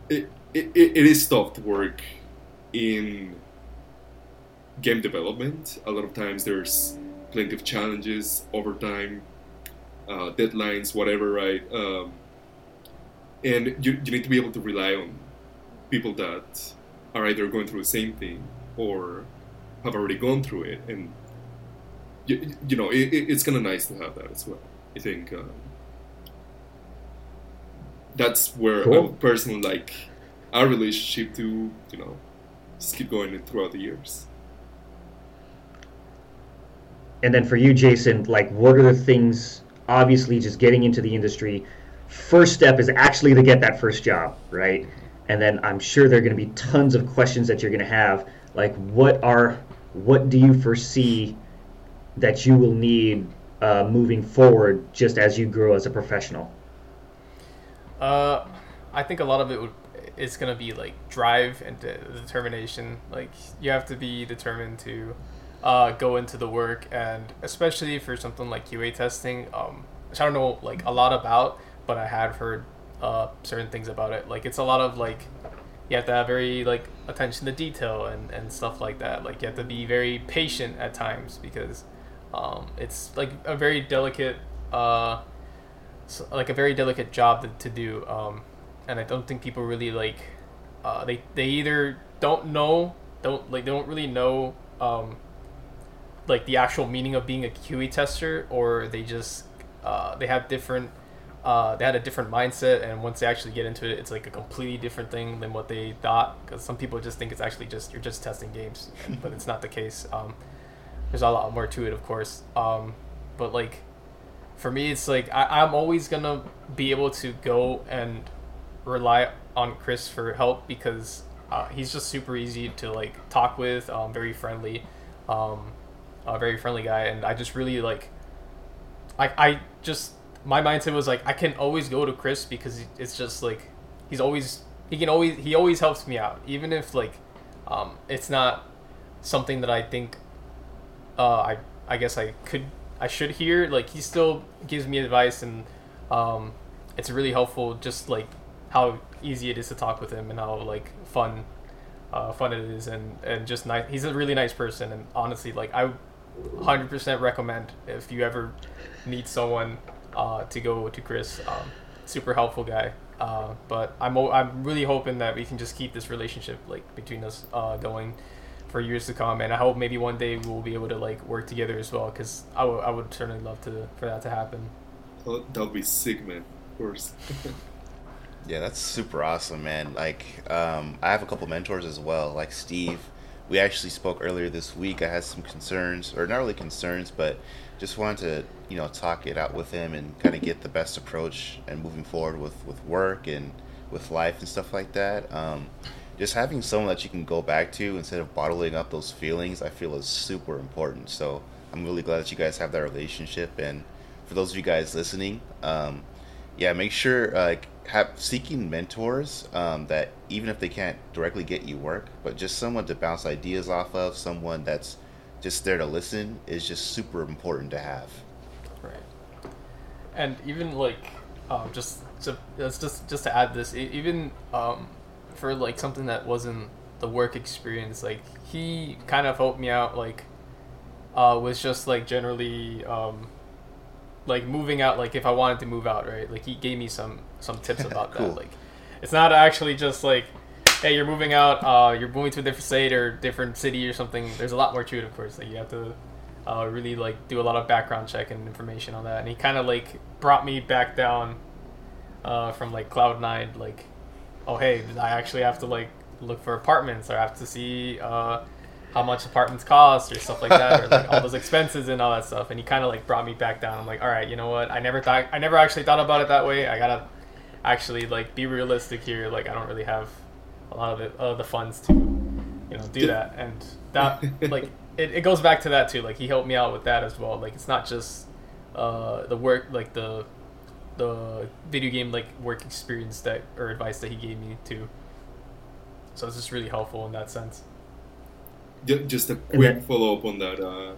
Speaker 3: it, it it is tough to work in game development. A lot of times there's plenty of challenges, overtime, uh, deadlines, whatever, right? Um, and you, you need to be able to rely on people that are either going through the same thing or have already gone through it and you, you know it, it's kind of nice to have that as well i think um, that's where cool. i would personally like our relationship to you know just keep going throughout the years
Speaker 4: and then for you jason like what are the things obviously just getting into the industry first step is actually to get that first job, right? And then I'm sure there are going to be tons of questions that you're going to have, like what are what do you foresee that you will need uh, moving forward, just as you grow as a professional?
Speaker 2: Uh, I think a lot of it would it's gonna be like drive and de- determination. Like you have to be determined to uh, go into the work, and especially for something like QA testing, um, which I don't know like a lot about but I had heard uh, certain things about it. Like it's a lot of like you have to have very like attention to detail and, and stuff like that. Like you have to be very patient at times because um, it's like a very delicate uh, like a very delicate job to, to do. Um, and I don't think people really like uh, they they either don't know don't like they don't really know um, like the actual meaning of being a QA tester or they just uh, they have different uh, they had a different mindset, and once they actually get into it, it's like a completely different thing than what they thought. Because some people just think it's actually just you're just testing games, but it's not the case. Um, there's a lot more to it, of course. Um, but like, for me, it's like I, I'm always gonna be able to go and rely on Chris for help because uh, he's just super easy to like talk with, um, very friendly, um, a very friendly guy, and I just really like. I I just my mindset was like I can always go to Chris because it's just like he's always he can always he always helps me out even if like um, it's not something that I think uh, I I guess I could I should hear like he still gives me advice and um, it's really helpful just like how easy it is to talk with him and how like fun uh, fun it is and and just nice he's a really nice person and honestly like I 100% recommend if you ever need someone uh, to go to Chris. Um, super helpful guy. Uh, but I'm I'm really hoping that we can just keep this relationship like between us uh, going for years to come, and I hope maybe one day we'll be able to like work together as well. Because I, w- I would certainly love to for that to happen.
Speaker 3: Well, that'll be sick, man. Of course.
Speaker 1: yeah, that's super awesome, man. Like, um, I have a couple mentors as well, like Steve. We actually spoke earlier this week. I had some concerns, or not really concerns, but just wanted to you know talk it out with him and kind of get the best approach and moving forward with with work and with life and stuff like that. Um, just having someone that you can go back to instead of bottling up those feelings, I feel is super important. So I'm really glad that you guys have that relationship. And for those of you guys listening, um, yeah, make sure uh, have seeking mentors um, that even if they can't directly get you work, but just someone to bounce ideas off of, someone that's just there to listen is just super important to have.
Speaker 2: Right. And even like, um, just to that's just just to add this, even um, for like something that wasn't the work experience, like he kind of helped me out, like, uh, was just like generally, um, like moving out, like if I wanted to move out, right? Like he gave me some some tips about cool. that, like. It's not actually just like hey, you're moving out, uh, you're moving to a different state or different city or something. There's a lot more to it, of course. Like you have to uh, really like do a lot of background check and information on that. And he kind of like brought me back down uh, from like cloud nine, like, oh hey, I actually have to like look for apartments or I have to see uh, how much apartments cost or stuff like that, or like all those expenses and all that stuff. And he kind of like brought me back down. I'm like, all right, you know what? I never thought, I never actually thought about it that way. I gotta actually like be realistic here. Like I don't really have a lot of it, uh, the funds to you know do that and that like it, it goes back to that too like he helped me out with that as well like it's not just uh the work like the the video game like work experience that or advice that he gave me too so it's just really helpful in that sense
Speaker 3: Just a quick follow up on that. Uh,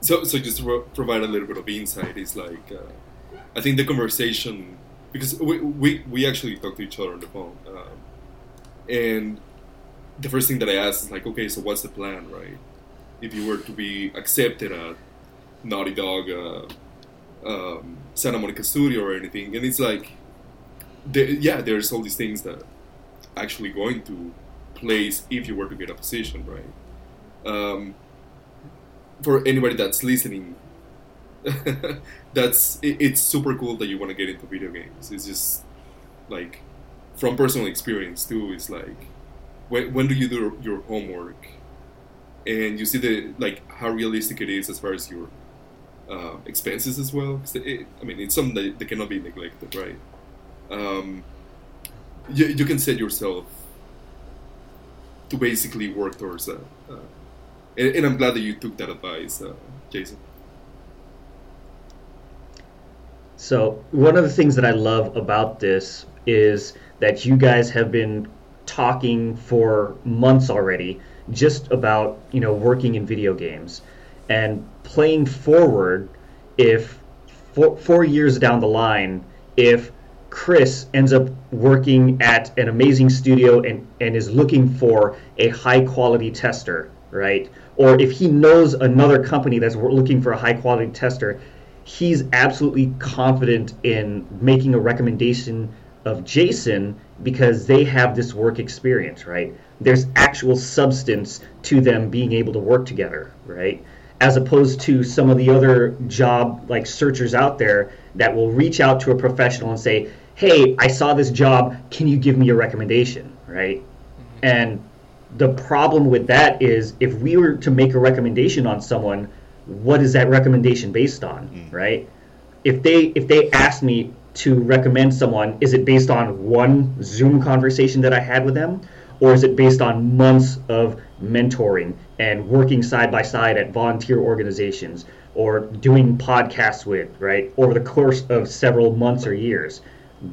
Speaker 3: so, so just to pro- provide a little bit of insight is like, uh, I think the conversation because we, we we actually talk to each other on the phone, um, and the first thing that I asked is like, okay, so what's the plan, right? If you were to be accepted at Naughty Dog, uh, um, Santa Monica Studio, or anything, and it's like, the, yeah, there's all these things that actually going to place if you were to get a position, right? um, for anybody that's listening, that's it, it's super cool that you want to get into video games. It's just like from personal experience too. It's like when, when do you do your homework, and you see the like how realistic it is as far as your uh, expenses as well. it, I mean, it's something that, that cannot be neglected, right? Um, you, you can set yourself to basically work towards that. Uh, and, and I'm glad that you took that advice, uh, Jason.
Speaker 4: So, one of the things that I love about this is that you guys have been talking for months already just about, you know, working in video games and playing forward if four, four years down the line, if Chris ends up working at an amazing studio and, and is looking for a high quality tester, right? Or if he knows another company that's looking for a high quality tester, he's absolutely confident in making a recommendation of Jason because they have this work experience, right? There's actual substance to them being able to work together, right? As opposed to some of the other job like searchers out there that will reach out to a professional and say, "Hey, I saw this job. Can you give me a recommendation?" Right? Mm-hmm. And the problem with that is if we were to make a recommendation on someone, what is that recommendation based on, mm. right? If they if they ask me to recommend someone, is it based on one Zoom conversation that I had with them, or is it based on months of mentoring and working side by side at volunteer organizations or doing podcasts with, right, over the course of several months or years?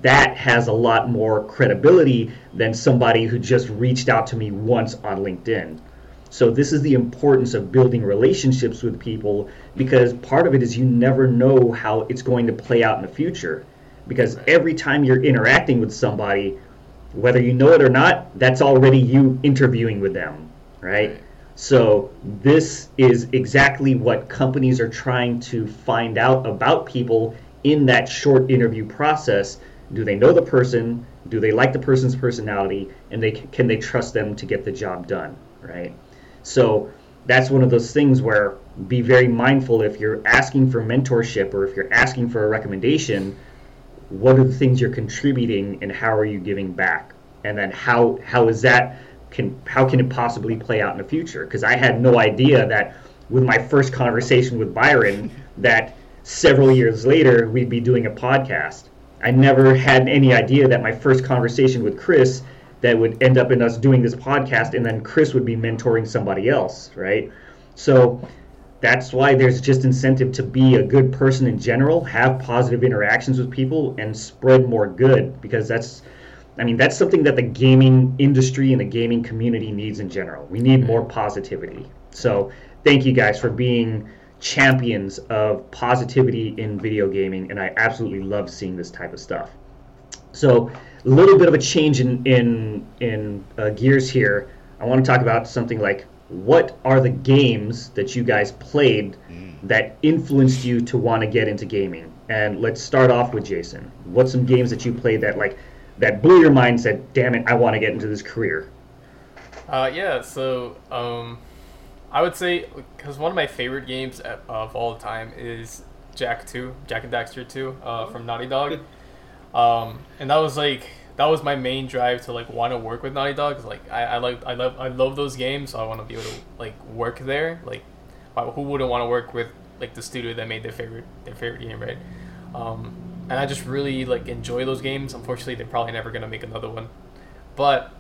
Speaker 4: That has a lot more credibility than somebody who just reached out to me once on LinkedIn. So this is the importance of building relationships with people because part of it is you never know how it's going to play out in the future. Because every time you're interacting with somebody, whether you know it or not, that's already you interviewing with them, right?
Speaker 2: Right.
Speaker 4: So this is exactly what companies are trying to find out about people in that short interview process. Do they know the person? Do they like the person's personality? And they can they trust them to get the job done, right? So that's one of those things where be very mindful if you're asking for mentorship or if you're asking for a recommendation, what are the things you're contributing and how are you giving back? And then how how is that can how can it possibly play out in the future? Because I had no idea that with my first conversation with Byron that several years later we'd be doing a podcast. I never had any idea that my first conversation with Chris that would end up in us doing this podcast and then Chris would be mentoring somebody else, right? So that's why there's just incentive to be a good person in general, have positive interactions with people and spread more good because that's I mean that's something that the gaming industry and the gaming community needs in general. We need more positivity. So thank you guys for being champions of positivity in video gaming and I absolutely love seeing this type of stuff. So a little bit of a change in in in uh, gears here. I want to talk about something like what are the games that you guys played that influenced you to want to get into gaming? And let's start off with Jason. What's some games that you played that like that blew your mind? Said, "Damn it, I want to get into this career."
Speaker 2: Uh, yeah, so um, I would say because one of my favorite games of of all time is Jak Two, Jak and Daxter Two, uh, from Naughty Dog, um, and that was like that was my main drive to like want to work with Naughty Dog. 'cause, like I, I like I love I love those games, so I want to be able to like work there. Like, who wouldn't want to work with like the studio that made their favorite their favorite game, right? Um, and I just really like enjoy those games. Unfortunately, they're probably never gonna make another one, but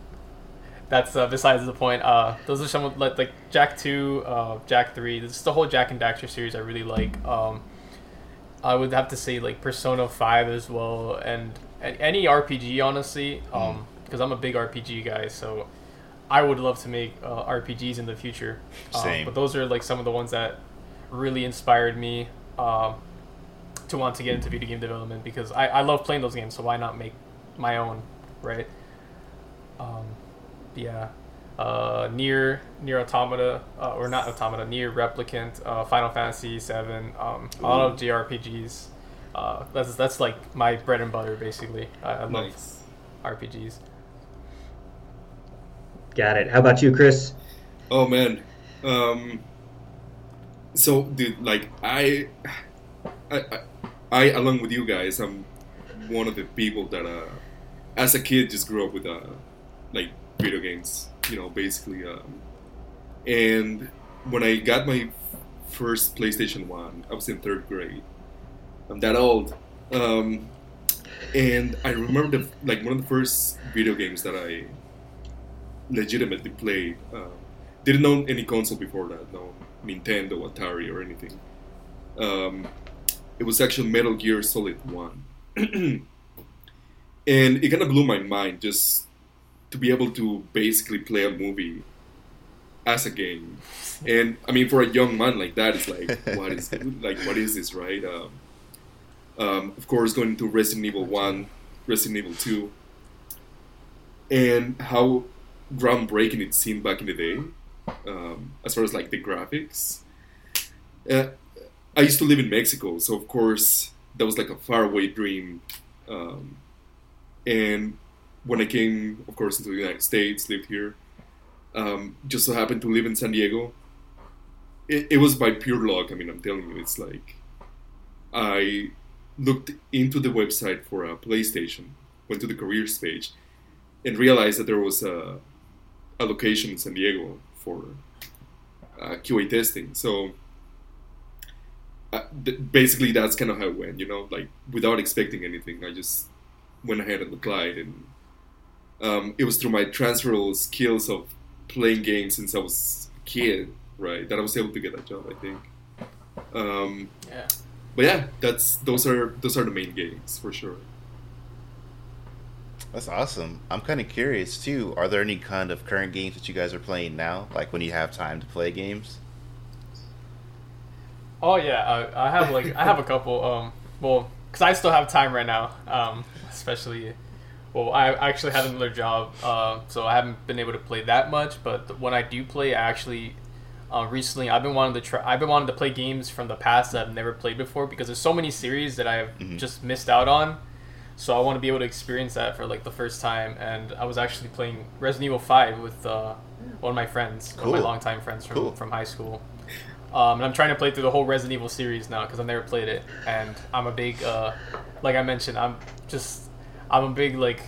Speaker 2: that's uh, besides the point. Uh, those are some like, like Jak Two, uh, Jak Three. This is the whole Jak and Daxter series. I really like. Um, I would have to say like Persona Five as well, and, and any RPG honestly, um, because I'm a big RPG guy. So I would love to make uh, RPGs in the future. Um,
Speaker 1: Same.
Speaker 2: but those are like some of the ones that really inspired me um, to want to get into video game development because I, I love playing those games. So why not make my own, right? Um, yeah. Uh, NieR NieR automata uh, or not automata NieR replicant uh, final fantasy 7 um, a lot of jrpgs uh, that's that's like my bread and butter basically i, I love
Speaker 3: Nice.
Speaker 2: rpgs
Speaker 4: Got it. How about you, Chris?
Speaker 3: Oh man. Um. So, dude, like I, I, I, I, along with you guys, I'm one of the people that, uh, as a kid, just grew up with, uh, like video games. You know, basically. Um, and when I got my first PlayStation One, I was in third grade. I'm that old. Um, and I remember the, like one of the first video games that I legitimately played. Uh, didn't own any console before that, no Nintendo, Atari, or anything. Um, it was actually Metal Gear Solid 1. and it kind of blew my mind just to be able to basically play a movie as a game. And I mean, for a young man like that, it's like, what is like, what is this, right? Um, um, of course, going to Resident Evil One, Resident Evil Two, and how groundbreaking it seemed back in the day, um, as far as like the graphics. Uh, I used to live in Mexico, so of course that was like a faraway dream. Um, and when I came, of course, into the United States, lived here, um, just so happened to live in San Diego. It, it was by pure luck. I mean, I'm telling you, it's like I looked into the website for a PlayStation, went to the careers page, and realized that there was a, a location in San Diego for uh, QA testing. So uh, th- basically, that's kind of how it went. You know, like without expecting anything, I just went ahead and applied, and um, it was through my transferable skills of playing games since I was a kid, right, that I was able to get that job. I think. Um,
Speaker 2: yeah
Speaker 3: but yeah, that's those are those are the main games for sure.
Speaker 1: That's awesome. I'm kind of curious too. Are there any kind of current games that you guys are playing now? Like when you have time to play games?
Speaker 2: oh yeah I, I have like i have a couple um well because i still have time right now um especially well i actually had another job uh, so i haven't been able to play that much but when i do play i actually uh, recently i've been wanting to try i've been wanting to play games from the past that i've never played before because there's so many series that i've
Speaker 1: Mhm.
Speaker 2: just missed out on so i want to be able to experience that for like the first time and i was actually playing resident evil 5 with uh, one of my friends one of my longtime friends from,
Speaker 1: Cool.
Speaker 2: from high school um, and I'm trying to play through the whole Resident Evil series now because I've never played it, and I'm a big, uh, like I mentioned, I'm just, I'm a big like,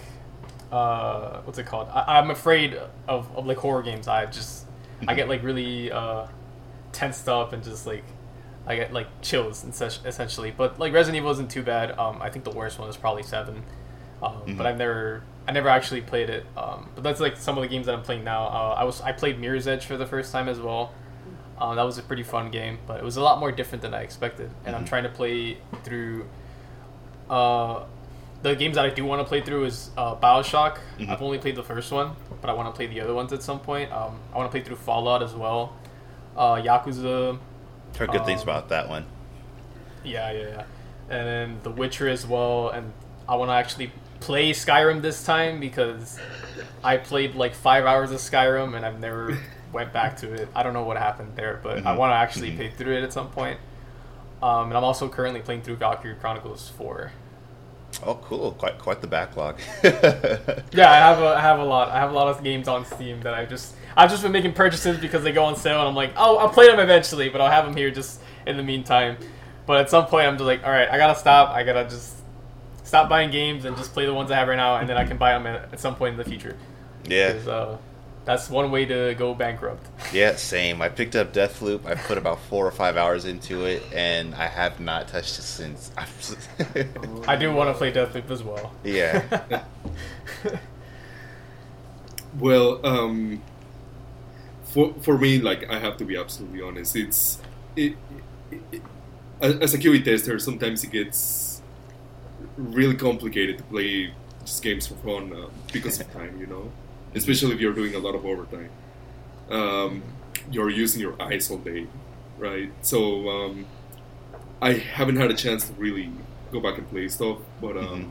Speaker 2: uh, what's it called? I, I'm afraid of, of like horror games. I just, I get like really uh, tensed up and just like, I get like chills essen- essentially. But like Resident Evil isn't too bad. Um, I think the worst one is probably seven, um,
Speaker 1: Mhm.
Speaker 2: but I've never, I never actually played it. Um, but that's like some of the games that I'm playing now. Uh, I was, I played Mirror's Edge for the first time as well. Um, that was a pretty fun game, but it was a lot more different than I expected. And I'm
Speaker 1: Mhm.
Speaker 2: trying to play through. Uh, the games that I do want to play through is uh, Bioshock.
Speaker 1: Mhm.
Speaker 2: I've only played the first one, but I want to play the other ones at some point. Um, I want to play through Fallout as well. Uh, Yakuza.
Speaker 1: Heard good things
Speaker 2: Um,
Speaker 1: about that one.
Speaker 2: Yeah, yeah, yeah. And then The Witcher as well. And I want to actually play Skyrim this time because I played like five hours of Skyrim and I've never went back to it. I don't know what happened there, but I
Speaker 1: Mhm,
Speaker 2: want to actually
Speaker 1: mhm.
Speaker 2: play through it at some point. Um, and I'm also currently playing through Valkyria Chronicles 4.
Speaker 1: Oh, cool! Quite quite the backlog.
Speaker 2: Yeah, I have a, I have a lot. I have a lot of games on Steam that I just I've just been making purchases because they go on sale, and I'm like, oh, I'll play them eventually, but I'll have them here just in the meantime. But at some point, I'm just like, all right, I gotta stop. I gotta just stop buying games and just play the ones I have right now, and then I can buy them at, at some point in the future.
Speaker 1: yeah,
Speaker 2: uh, that's one way to go bankrupt.
Speaker 1: yeah, same. I picked up Deathloop. I put about four or five hours into it, and I have not touched it since.
Speaker 2: I do want to play Deathloop as well.
Speaker 1: yeah,
Speaker 3: Well, um, for for me, like I have to be absolutely honest. It's it, it, it, as a QA tester, sometimes it gets really complicated to play just games for fun uh, because of time. You know, especially if you're doing a lot of overtime. Um, you're using your eyes all day, right? So um, I haven't had a chance to really go back and play stuff, but um, mm-hmm.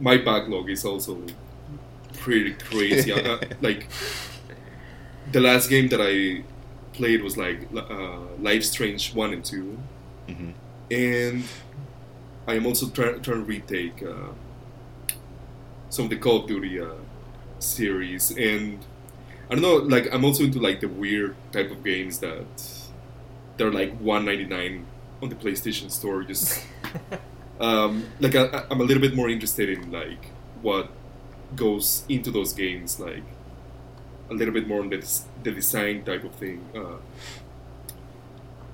Speaker 3: my backlog is also pretty crazy. uh, like the last game that I played was like uh, Life Strange one and 2 mm-hmm. and I am also trying to retake uh, some of the Call of Duty uh, series, and I don't know, like I'm also into like the weird type of games that they're like 1.99 on the PlayStation Store. Just um, like I, I'm a little bit more interested in like what goes into those games, like a little bit more on the, the design type of thing. Uh,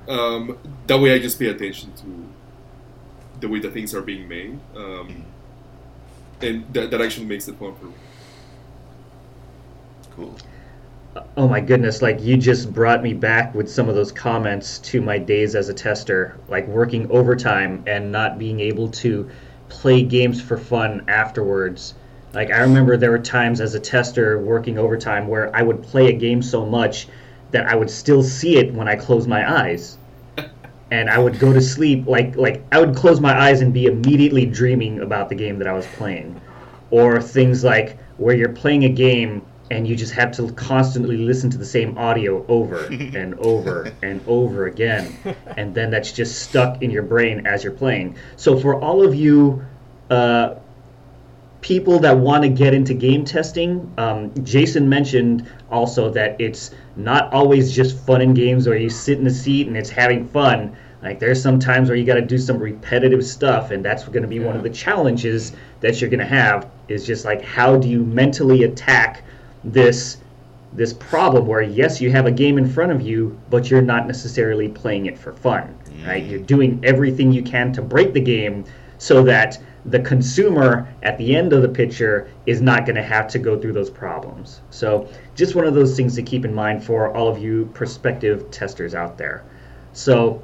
Speaker 3: um, that way, I just pay attention to the way that things are being made, um, and that, that actually makes it fun for me.
Speaker 1: Cool.
Speaker 4: Oh my goodness, like you just brought me back with some of those comments to my days as a tester, like working overtime and not being able to play games for fun afterwards. Like I remember there were times as a tester working overtime where I would play a game so much that I would still see it when I closed my eyes. And I would go to sleep like like I would close my eyes and be immediately dreaming about the game that I was playing. Or things like where you're playing a game and you just have to constantly listen to the same audio over and over and over again and then that's just stuck in your brain as you're playing so for all of you uh, people that want to get into game testing um, jason mentioned also that it's not always just fun in games where you sit in the seat and it's having fun like there's some times where you got to do some repetitive stuff and that's going to be yeah. one of the challenges that you're going to have is just like how do you mentally attack this this problem where yes you have a game in front of you but you're not necessarily playing it for fun mm. right? You're doing everything you can to break the game so that the consumer at the end of the picture is not going to have to go through those problems. So just one of those things to keep in mind for all of you prospective testers out there. So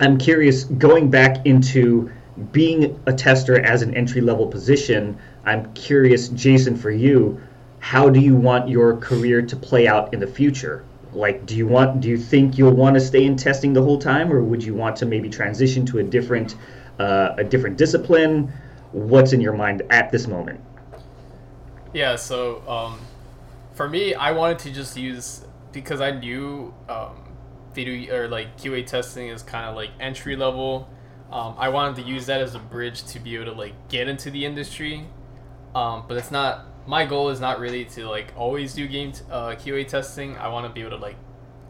Speaker 4: i'm curious going back into being a tester as an entry level position i'm curious jason for you how do you want your career to play out in the future? Like, do you want, do you think you'll want to stay in testing the whole time, or would you want to maybe transition to a different, uh, a different discipline? What's in your mind at this moment?
Speaker 2: Yeah, so um, for me, I wanted to just use because I knew um, video or like QA testing is kind of like entry level. Um, I wanted to use that as a bridge to be able to like get into the industry, um, but it's not my goal is not really to like always do game t- uh, QA testing. I want to be able to like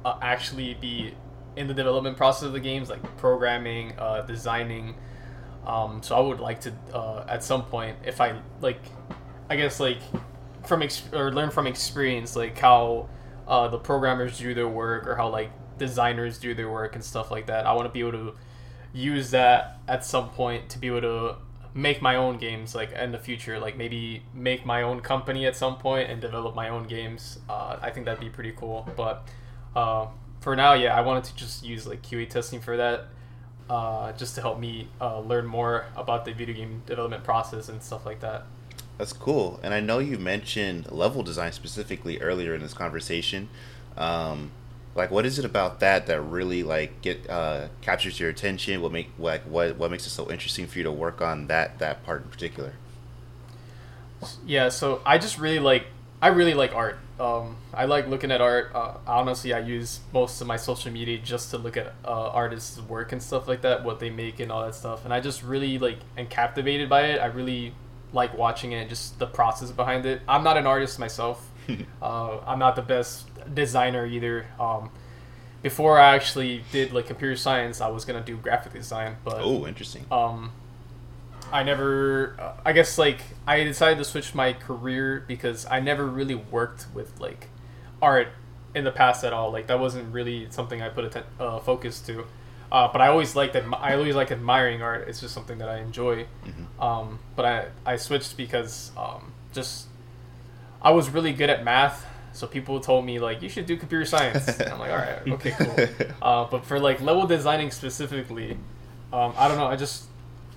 Speaker 2: uh, actually be in the development process of the games, like programming, uh, designing. Um, so I would like to uh, at some point, if I like, I guess like from ex- or learn from experience, like how uh, the programmers do their work or how like designers do their work and stuff like that. I want to be able to use that at some point to be able to make my own games like in the future like maybe make my own company at some point and develop my own games. Uh, i think that'd be pretty cool but uh, for now yeah i wanted to just use like qa testing for that uh, just to help me uh, learn more about the video game development process and stuff like that.
Speaker 1: That's cool and i know you mentioned level design specifically earlier in this conversation. Um, like what is it about that that really like get uh, captures your attention? What make like what what makes it so interesting for you to work on that that part in particular?
Speaker 2: Yeah so i just really like i really like art. Um, i like looking at art. Uh, honestly i use most of my social media just to look at uh, artists work and stuff like that what they make and all that stuff. And i just really like am captivated by it. I really like watching it just the process behind it. I'm not an artist myself uh, i'm not the best designer either. Um, before I actually did like computer science, I was gonna do graphic design, but
Speaker 1: oh, interesting.
Speaker 2: Um, I never. Uh, I guess like I decided to switch my career because I never really worked with like art in the past at all. Like that wasn't really something I put a uh, focus to. Uh, but I always liked that. I always like admiring art. It's just something that I enjoy. Mm-hmm. Um, but I I switched because um, just I was really good at math, so people told me like you should do computer science. And I'm like, all right, okay, cool. Uh, but for like level designing specifically, um, I don't know. I just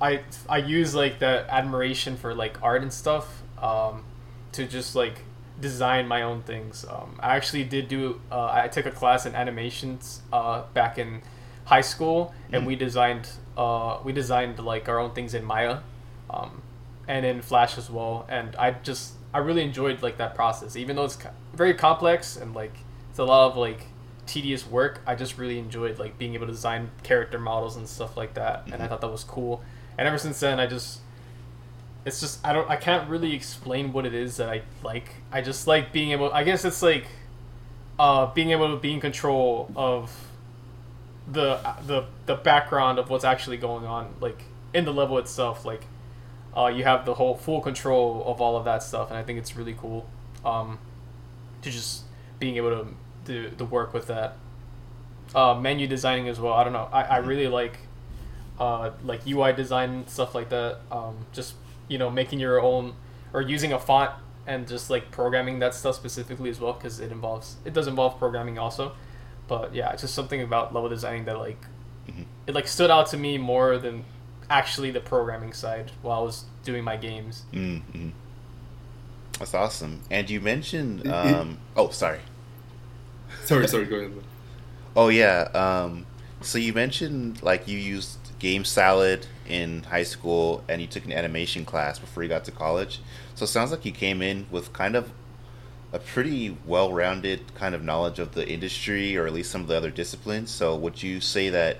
Speaker 2: I I use like that admiration for like art and stuff um, to just like design my own things. Um, I actually did do. Uh, I took a class in animations uh, back in high school, and
Speaker 1: Mm.
Speaker 2: we designed uh, we designed like our own things in Maya, um, and in Flash as well. And I just I really enjoyed like that process, even though it's very complex and like it's a lot of like tedious work. I just really enjoyed like being able to design character models and stuff like that, and I
Speaker 1: Mhm.
Speaker 2: thought that was cool. And ever since then, I just it's just I don't I can't really explain what it is that I like. I just like being able. I guess it's like uh, being able to be in control of the the the background of what's actually going on, like in the level itself. Like uh, you have the whole full control of all of that stuff, and I think it's really cool um, to just being able to do the work with that. Uh, menu designing as well. I don't know. I, I really like uh, like UI design stuff like that. Um, just you know making your own or using a font and just like programming that stuff specifically as well because it involves it does involve programming also. But yeah, it's just something about level designing that like
Speaker 1: Mhm.
Speaker 2: it like stood out to me more than actually the programming side while I was doing my games.
Speaker 1: Mm-hmm. That's awesome. And you mentioned,
Speaker 3: It- it-
Speaker 1: um, oh, sorry.
Speaker 3: Sorry, sorry, go ahead.
Speaker 1: Oh yeah. Um, so you mentioned like you used GameSalad in high school, and you took an animation class before you got to college. So it sounds like you came in with kind of a pretty well-rounded kind of knowledge of the industry, or at least some of the other disciplines. So would you say that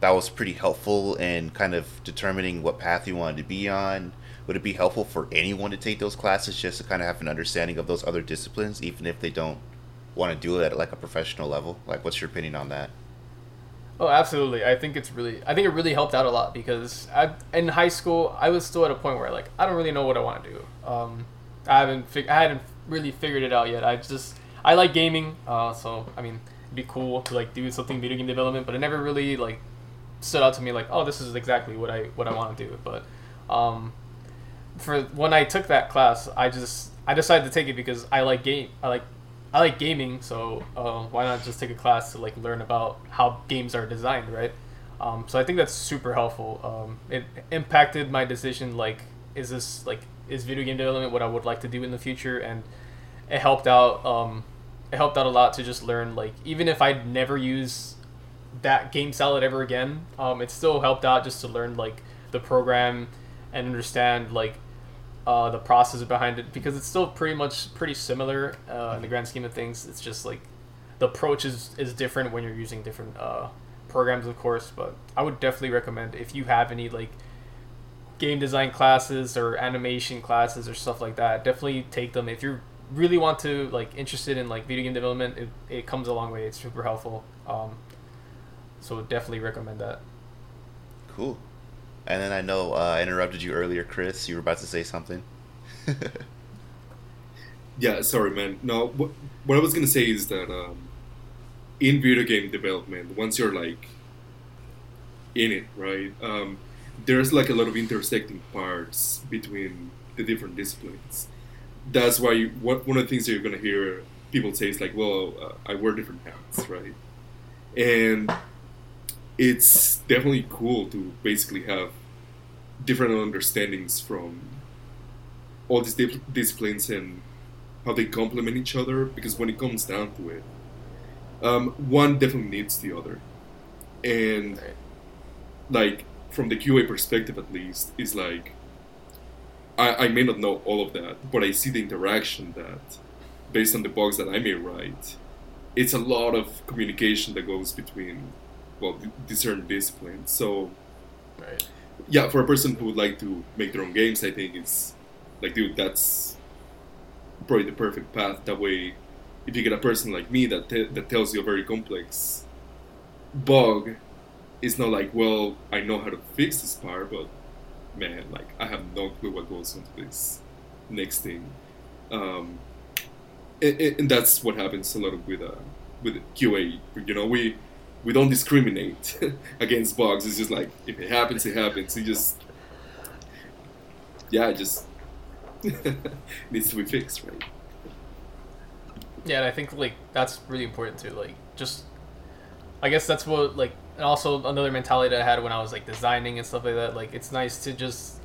Speaker 1: that was pretty helpful in kind of determining what path you wanted to be on? Would it be helpful for anyone to take those classes just to kind of have an understanding of those other disciplines, even if they don't want to do it at like a professional level? Like, what's your opinion on that?
Speaker 2: Oh, absolutely. I think it's really, I think it really helped out a lot because I, in high school, I was still at a point where like I don't really know what I want to do. Um, I haven't, fig- I hadn't really figured it out yet. I just, I like gaming, uh, so I mean, it'd be cool to like do something video game development, but I never really like stood out to me like, oh, this is exactly what I what I want to do. But um, for when I took that class, I just I decided to take it because I like game. I like I like gaming, so uh, why not just take a class to like learn about how games are designed, right? Um, so I think that's super helpful. Um, it impacted my decision. Like, is this like is video game development what I would like to do in the future? And it helped out. Um, it helped out a lot to just learn. Like, even if I'd never use that GameSalad ever again, um, it still helped out just to learn like the program and understand like uh, the process behind it because it's still pretty much pretty similar uh, in the grand scheme of things. It's just like the approach is, is different when you're using different uh, programs, of course. But I would definitely recommend if you have any like game design classes or animation classes or stuff like that, definitely take them. If you really want to like interested in like video game development, it, it comes a long way. It's super helpful. Um, so definitely recommend that.
Speaker 1: Cool. And then I know uh, I interrupted you earlier, Chris. You were about to say something.
Speaker 3: Yeah, sorry, man. No, what, what I was gonna say is that um, in video game development, once you're like in it, right? Um, there's like a lot of intersecting parts between the different disciplines. That's why you, what, one of the things that you're gonna hear people say is like, "Well, uh, I wear different hats," right? And it's definitely cool to basically have different understandings from all these disciplines and how they complement each other because when it comes down to it um, one definitely needs the other. And like from the qa perspective at least is like I, I may not know all of that but i see the interaction that based on the bugs that i may write it's a lot of communication that goes between well certain disciplines so
Speaker 2: Right.
Speaker 3: yeah, for a person who would like to make their own games, I think it's like, dude, that's probably the perfect path. That way, if you get a person like me that te- that tells you a very complex bug, it's not like, well, I know how to fix this part, but man, like I have no clue what goes into this next thing. Um, and, and that's what happens a lot of with uh, with QA. You know, we we don't discriminate against bugs. It's just like if it happens, it happens. It just yeah, it just needs to be fixed, right?
Speaker 2: Yeah, and I think like that's really important too. Like just, I guess that's what like, and also another mentality that I had when I was like designing and stuff like that. Like it's nice to just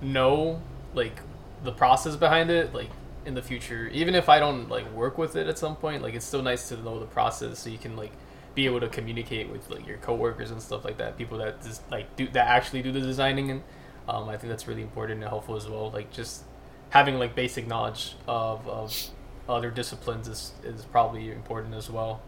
Speaker 2: know like the process behind it. Like in the future, even if I don't like work with it at some point, like it's still nice to know the process so you can like be able to communicate with like your coworkers and stuff like that. People that just like do that actually do the designing and um, I think that's really important and helpful as well. Like just having like basic knowledge of, of other disciplines is, is probably important as well.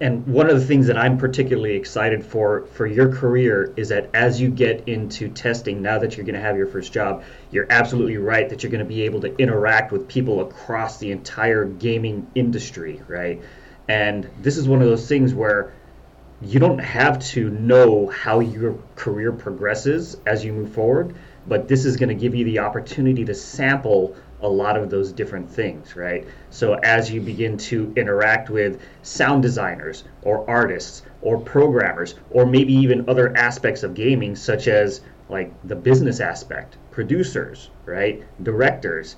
Speaker 4: And one of the things that I'm particularly excited for for your career is that as you get into testing, now that you're going to have your first job, you're absolutely right that you're going to be able to interact with people across the entire gaming industry, right? And this is one of those things where you don't have to know how your career progresses as you move forward, but this is going to give you the opportunity to sample a lot of those different things, right? So as you begin to interact with sound designers or artists or programmers or maybe even other aspects of gaming such as like the business aspect, producers, right? Directors,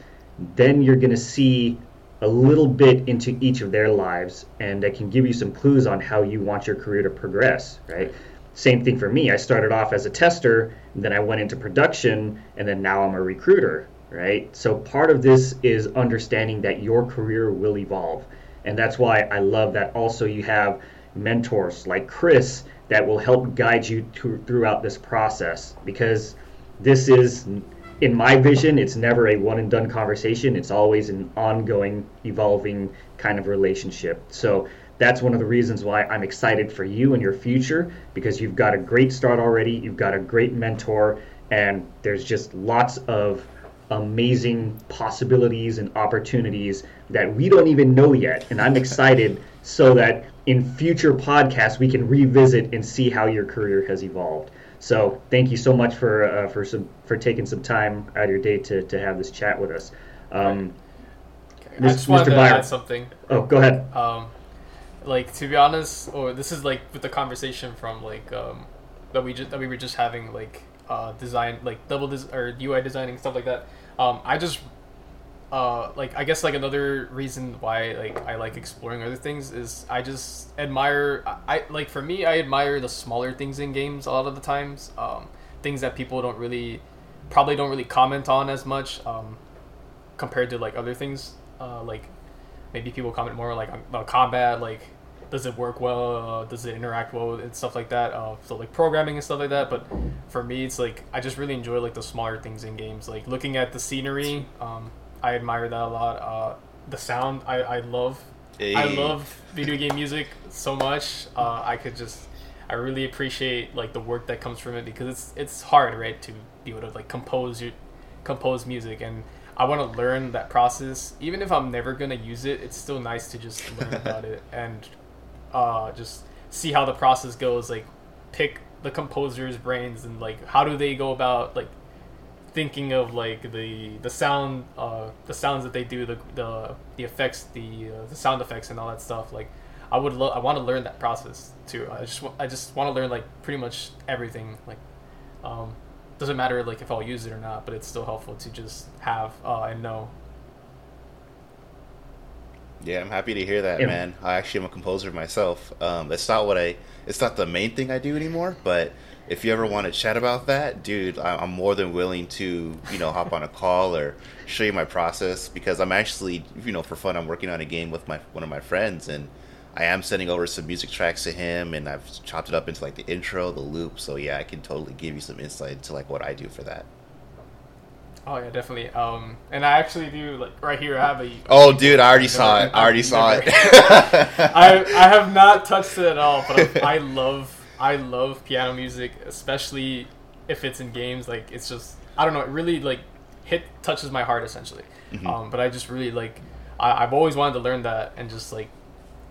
Speaker 4: then you're going to see a little bit into each of their lives and that can give you some clues on how you want your career to progress, right? Same thing for me. I started off as a tester, then I went into production, and then now I'm a recruiter, right? So part of this is understanding that your career will evolve. And that's why I love that also you have mentors like Chris that will help guide you to, throughout this process because this is in my vision it's never a one and done conversation it's always an ongoing evolving kind of relationship so that's one of the reasons why I'm excited for you and your future because you've got a great start already you've got a great mentor and there's just lots of amazing possibilities and opportunities that we don't even know yet. And I'm excited so that in future podcasts we can revisit and see how your career has evolved. So thank you so much for uh, for some for taking some time out of your day to, to have this chat with us. Um,
Speaker 2: I just wanted Mr. to Byer. add something.
Speaker 4: Oh, go ahead.
Speaker 2: Um, like to be honest, or this is like with the conversation from like um, that we just that we were just having like uh, design like double des- or UI designing stuff like that. Um, I just uh, like I guess like another reason why like I like exploring other things is I just admire I, I like for me I admire the smaller things in games a lot of the times um, things that people don't really probably don't really comment on as much um, compared to like other things uh, like maybe people comment more like on combat like does it work well? Uh, does it interact well and stuff like that? Uh, so like programming and stuff like that. But for me, it's like I just really enjoy like the smaller things in games, like looking at the scenery. Um, I admire that a lot. Uh, the sound, I, I love. Hey. I love video game music so much. Uh, I could just, I really appreciate like the work that comes from it because it's it's hard, right, to be able to like compose your, compose music and. I want to learn that process. Even if I'm never gonna use it, it's still nice to just learn about it and uh, just see how the process goes. Like pick the composer's brains and like how do they go about like thinking of like the the sound uh, the sounds that they do the the, the effects the uh, the sound effects and all that stuff like I would lo- I want to learn that process too I just I just want to learn like pretty much everything like um, doesn't matter like if I'll use it or not but it's still helpful to just have uh, and know
Speaker 1: yeah, I'm happy to hear that, yeah. man. I actually am a composer myself. Um, it's not what I. It's not the main thing I do anymore. But if you ever want to chat about that, dude, I'm more than willing to, you know, hop on a call or show you my process because I'm actually, you know, for fun, I'm working on a game with my one of my friends, and I am sending over some music tracks to him, and I've chopped it up into like the intro, the loop. So yeah, I can totally give you some insight into like what I do for that.
Speaker 2: Oh yeah, definitely. Um, and I actually do like right here. I have a.
Speaker 1: Oh, dude! I already saw it. I already saw it.
Speaker 2: I I have not touched it at all, but I, I love I love piano music, especially if it's in games. Like it's just I don't know. It really like hit touches my heart essentially. Mm-hmm. Um, but I just really like I, I've always wanted to learn that and just like,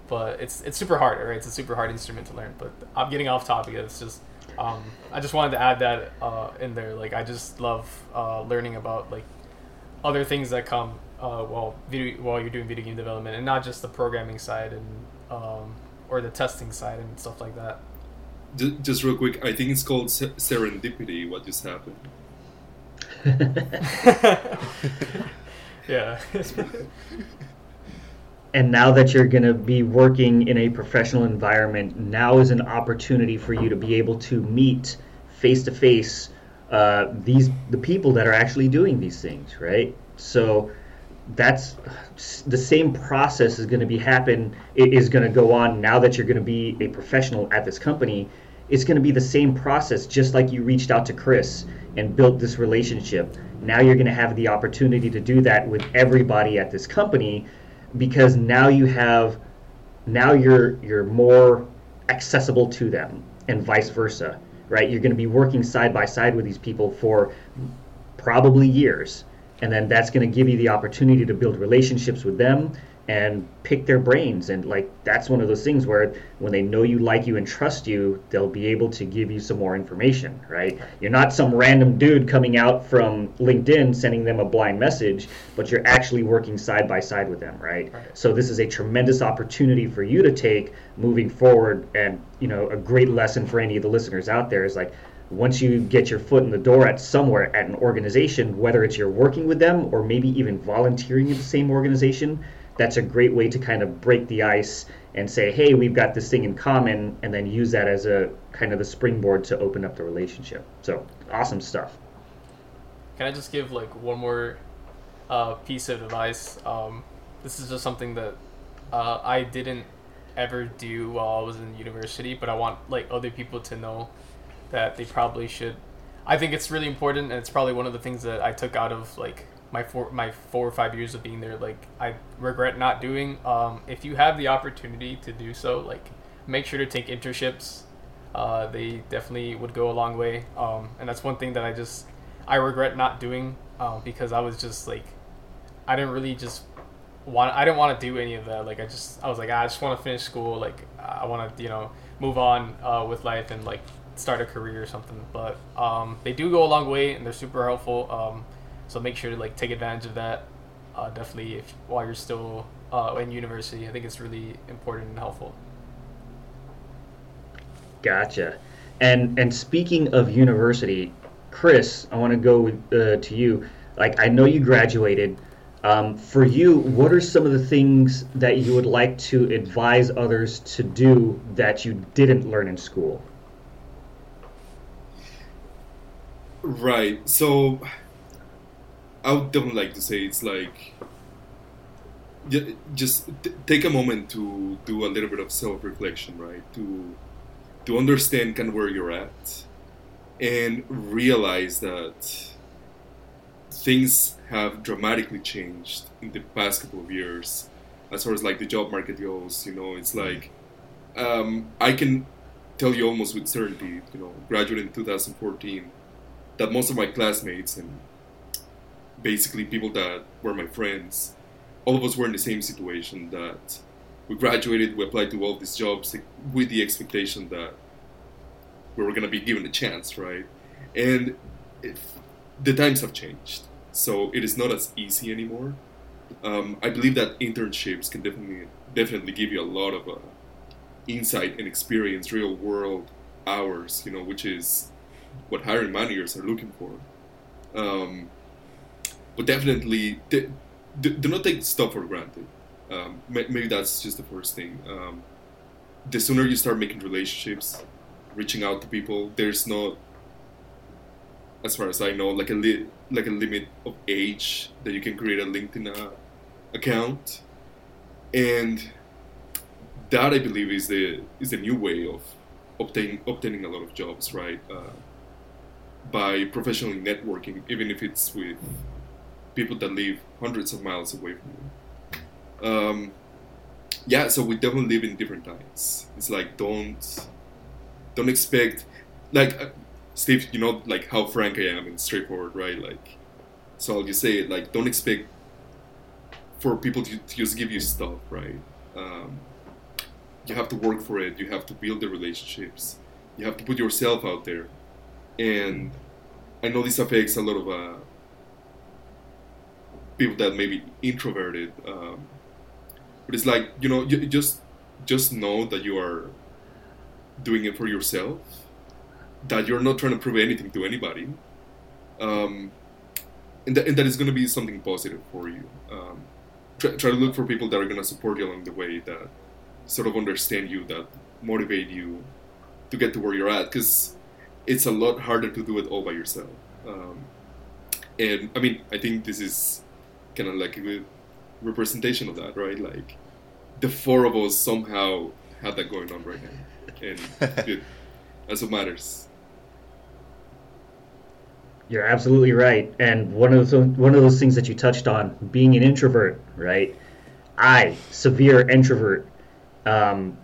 Speaker 2: but it's it's super hard, right? It's a super hard instrument to learn. But I'm getting off topic. It's just um, I just wanted to add that uh, in there. Like I just love uh, learning about like other things that come uh, while video while you're doing video game development, and not just the programming side and um, or the testing side and stuff like that.
Speaker 3: Just real quick, I think it's called serendipity. What just happened?
Speaker 2: yeah.
Speaker 4: and now that you're going to be working in a professional environment, now is an opportunity for you to be able to meet face to face these the people that are actually doing these things, right? So that's the same process is going to be happen is going to go on now that you're going to be a professional at this company it's going to be the same process just like you reached out to chris and built this relationship. Now you're going to have the opportunity to do that with everybody at this company because now you have now you're you're more accessible to them and vice versa right? You're going to be working side by side with these people for probably years and then that's going to give you the opportunity to build relationships with them and pick their brains. And like that's one of those things where when they know you like you and trust you they'll be able to give you some more information right? You're not some random dude coming out from linkedin sending them a blind message but you're actually working side by side with them right, right. so this is a tremendous opportunity for you to take moving forward. And you know a great lesson for any of the listeners out there is like once you get your foot in the door at somewhere at an organization, whether it's you're working with them or maybe even volunteering in the same organization, that's a great way to kind of break the ice and say, hey, we've got this thing in common, and then use that as a kind of the springboard to open up the relationship. So awesome stuff.
Speaker 2: Can I just give like one more uh, piece of advice? Um, this is just something that uh, I didn't ever do while I was in university, but I want like other people to know that they probably should. I think it's really important, and it's probably one of the things that I took out of like my four my four or five years of being there. Like I regret not doing. Um, if you have the opportunity to do so, like make sure to take internships. Uh, they definitely would go a long way, um, and that's one thing that I just I regret not doing uh, because I was just like I didn't really just want I didn't want to do any of that. Like I just I was like ah, I just want to finish school. Like I want to you know move on uh, with life and like start a career or something. But um, they do go a long way and they're super helpful. So make sure to like take advantage of that. Uh, definitely, if while you're still uh, in university, I think it's really important and helpful.
Speaker 4: Gotcha. And and speaking of university, Chris, I want to go uh, to you. Like I know you graduated. Um, for you, what are some of the things that you would like to advise others to do that you didn't learn in school?
Speaker 3: Right. So I would definitely like to say it's like just take a moment to do a little bit of self-reflection, right? To to understand kind of where you're at and realize that things have dramatically changed in the past couple of years as far as like the job market goes. You know, it's like um, I can tell you almost with certainty. You know, graduating in 2014 that most of my classmates and basically people that were my friends, all of us were in the same situation that we graduated, we applied to all these jobs with the expectation that we were going to be given a chance, right? And the times have changed, so it is not as easy anymore. Um, I believe that internships can definitely definitely give you a lot of uh, insight and experience, real world hours, you know, which is what hiring managers are looking for. Um, but definitely, do, do, not take stuff for granted. Um, maybe that's just the first thing. Um, the sooner you start making relationships, reaching out to people, there's no, as far as I know, like a li- like a limit of age that you can create a LinkedIn uh, account, and that I believe is the is the new way of obtaining obtaining a lot of jobs, right? Uh, by professionally networking, even if it's with people that live hundreds of miles away from you. Um, yeah, so we definitely live in different times. It's like don't don't expect like uh, Steve, you know, like how frank I am and straightforward, right? Like, so I'll just say it like don't expect for people to, to just give you stuff, right? Um, you have to work for it. You have to build the relationships. You have to put yourself out there and I know this affects a lot of uh, people that may be introverted, um, but it's like you know, you just just know that you are doing it for yourself, that you're not trying to prove anything to anybody, um, and, that, and that is going to be something positive for you. Um, try, try to look for people that are going to support you along the way, that sort of understand you, that motivate you to get to where you're at, because it's a lot harder to do it all by yourself. Um, and I mean, I think this is kind of like a good representation of that, right? Like the four of us somehow have that going on right now, and it, that's what matters.
Speaker 4: You're absolutely right. And one of those one of those things that you touched on, being an introvert, right? I, severe introvert, um,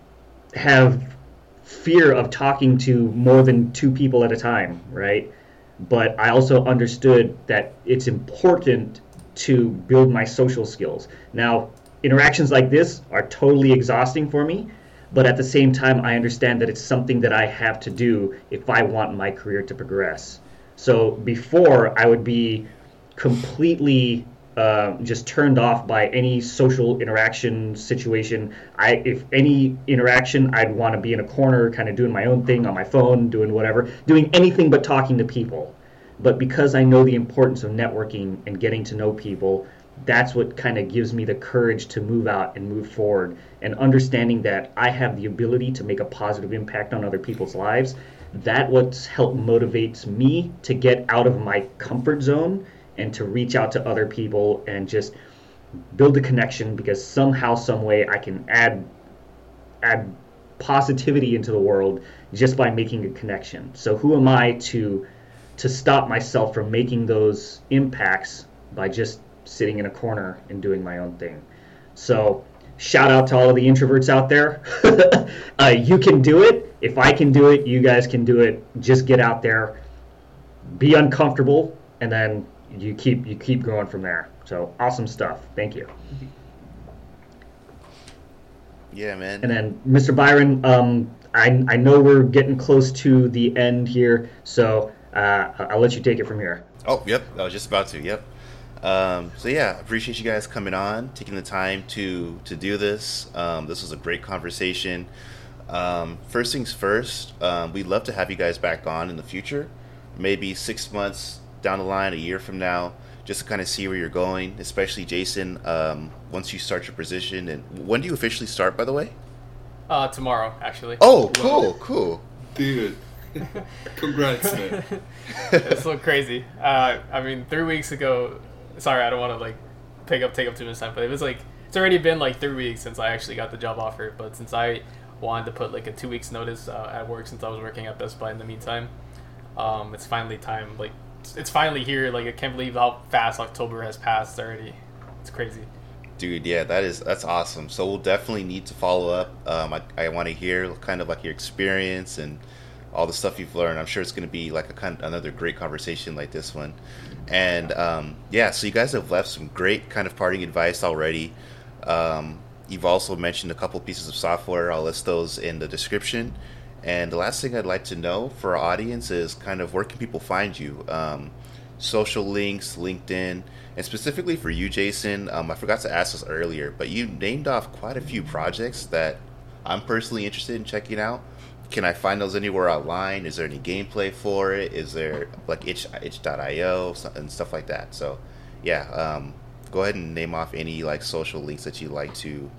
Speaker 4: have fear of talking to more than two people at a time, right? But I also understood that it's important to build my social skills. Now, interactions like this are totally exhausting for me, but at the same time, I understand that it's something that I have to do if I want my career to progress. So before, I would be completely uh, just turned off by any social interaction situation. I, if any interaction, I'd want to be in a corner, kind of doing my own thing on my phone, doing whatever, doing anything but talking to people. But because I know the importance of networking and getting to know people, that's what kind of gives me the courage to move out and move forward and understanding that I have the ability to make a positive impact on other people's lives. That what's helped motivates me to get out of my comfort zone and to reach out to other people and just build a connection because somehow some way I can add add positivity into the world just by making a connection. So who am I to to stop myself from making those impacts by just sitting in a corner and doing my own thing. So, shout out to all of the introverts out there. uh, you can do it. If I can do it, you guys can do it. Just get out there, be uncomfortable, and then you keep you keep going from there. So awesome stuff. Thank you.
Speaker 1: Yeah, man.
Speaker 4: And then Mr. Byron, um, I I know we're getting close to the end here, so uh, I'll let you take it from here.
Speaker 1: Oh, yep. I was just about to. Yep. Um, so yeah, appreciate you guys coming on, taking the time to to do this. Um, this was a great conversation. Um, first things first, um, we'd love to have you guys back on in the future, maybe six months down the line, a year from now, just to kind of see where you're going. Especially Jason, um, once you start your position, and when do you officially start, by the way?
Speaker 2: Uh, tomorrow, actually.
Speaker 1: Oh, cool, cool.
Speaker 3: Dude, congrats, man.
Speaker 2: it's so crazy. Uh, I mean, three weeks ago. Sorry, I don't want to like take up take up too much time, but it was like it's already been like three weeks since I actually got the job offer. But since I wanted to put like a two weeks notice uh, at work, since I was working at Best Buy in the meantime, um, it's finally time. Like it's finally here. Like I can't believe how fast October has passed already. It's crazy.
Speaker 1: Dude, yeah, that is that's awesome. So we'll definitely need to follow up. Um, I, I want to hear kind of like your experience and all the stuff you've learned. I'm sure it's going to be like a kind of another great conversation like this one. And um, yeah, so you guys have left some great kind of parting advice already. Um, you've also mentioned a couple pieces of software. I'll list those in the description. And the last thing I'd like to know for our audience is kind of where can people find you? Um, social links, LinkedIn, and specifically for you, Jason. Um, I forgot to ask this earlier, but you named off quite a few projects that I'm personally interested in checking out can I find those anywhere online? Is there any gameplay for it? Is there like itch itch.io and stuff like that? So, yeah, um, go ahead and name off any like social links that you'd like to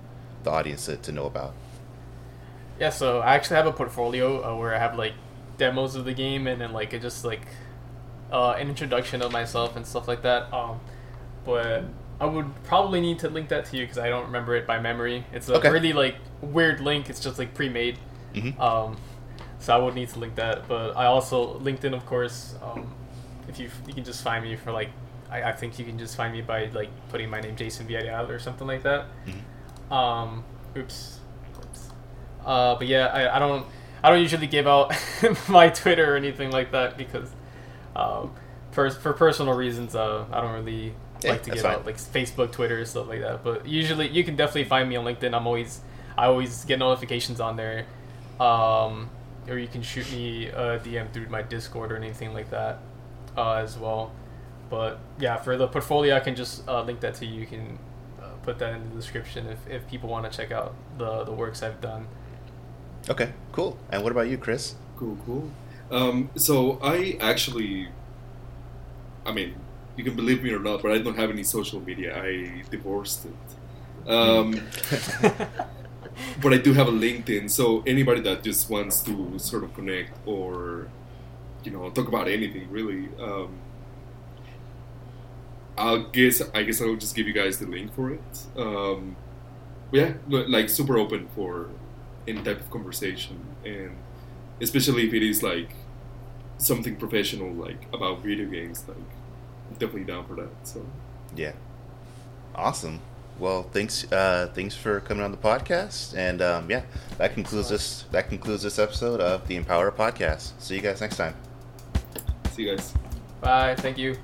Speaker 1: the audience to, to know about.
Speaker 2: Yeah, so I actually have a portfolio uh, where I have like demos of the game and then like it just like uh, an introduction of myself and stuff like that. Um, but I would probably need to link that to you because I don't remember it by memory. It's a
Speaker 1: Okay.
Speaker 2: really like weird link. It's just like pre-made.
Speaker 1: Mhm.
Speaker 2: Um, so I would need to link that. But I also LinkedIn, of course. Um, if you you can just find me for like, I, I think you can just find me by like putting my name Jason Villarreal or something like that. Um, oops. Oops. Uh, but yeah, I, I don't I don't usually give out my Twitter or anything like that because um, for for personal reasons, uh, I don't really
Speaker 1: Yeah,
Speaker 2: like to give
Speaker 1: fine.
Speaker 2: out like Facebook, Twitter, stuff like that. But usually, you can definitely find me on LinkedIn. I'm always I always get notifications on there, um, or you can shoot me a DM through my Discord or anything like that uh, as well. But yeah, for the portfolio, I can just uh, link that to you. You can uh, put that in the description if, if people want to check out the the works I've done.
Speaker 1: Okay, cool. And what about you, Chris?
Speaker 3: Cool, cool. Um, so I actually, I mean, you can believe me or not, but I don't have any social media. I divorced it. Um, but I do have a LinkedIn, so anybody that just wants to sort of connect or you know talk about anything really, um, I'll guess I guess I'll just give you guys the link for it. Um, yeah, like super open for any type of conversation, and especially if it is like something professional, like about video games, like definitely down for that. So
Speaker 1: yeah, awesome. Well, thanks, uh, thanks for coming on the podcast, and um, yeah, that concludes this. That concludes this episode of the Empower Podcast. See you guys next time.
Speaker 3: See you guys.
Speaker 2: Bye. Thank you.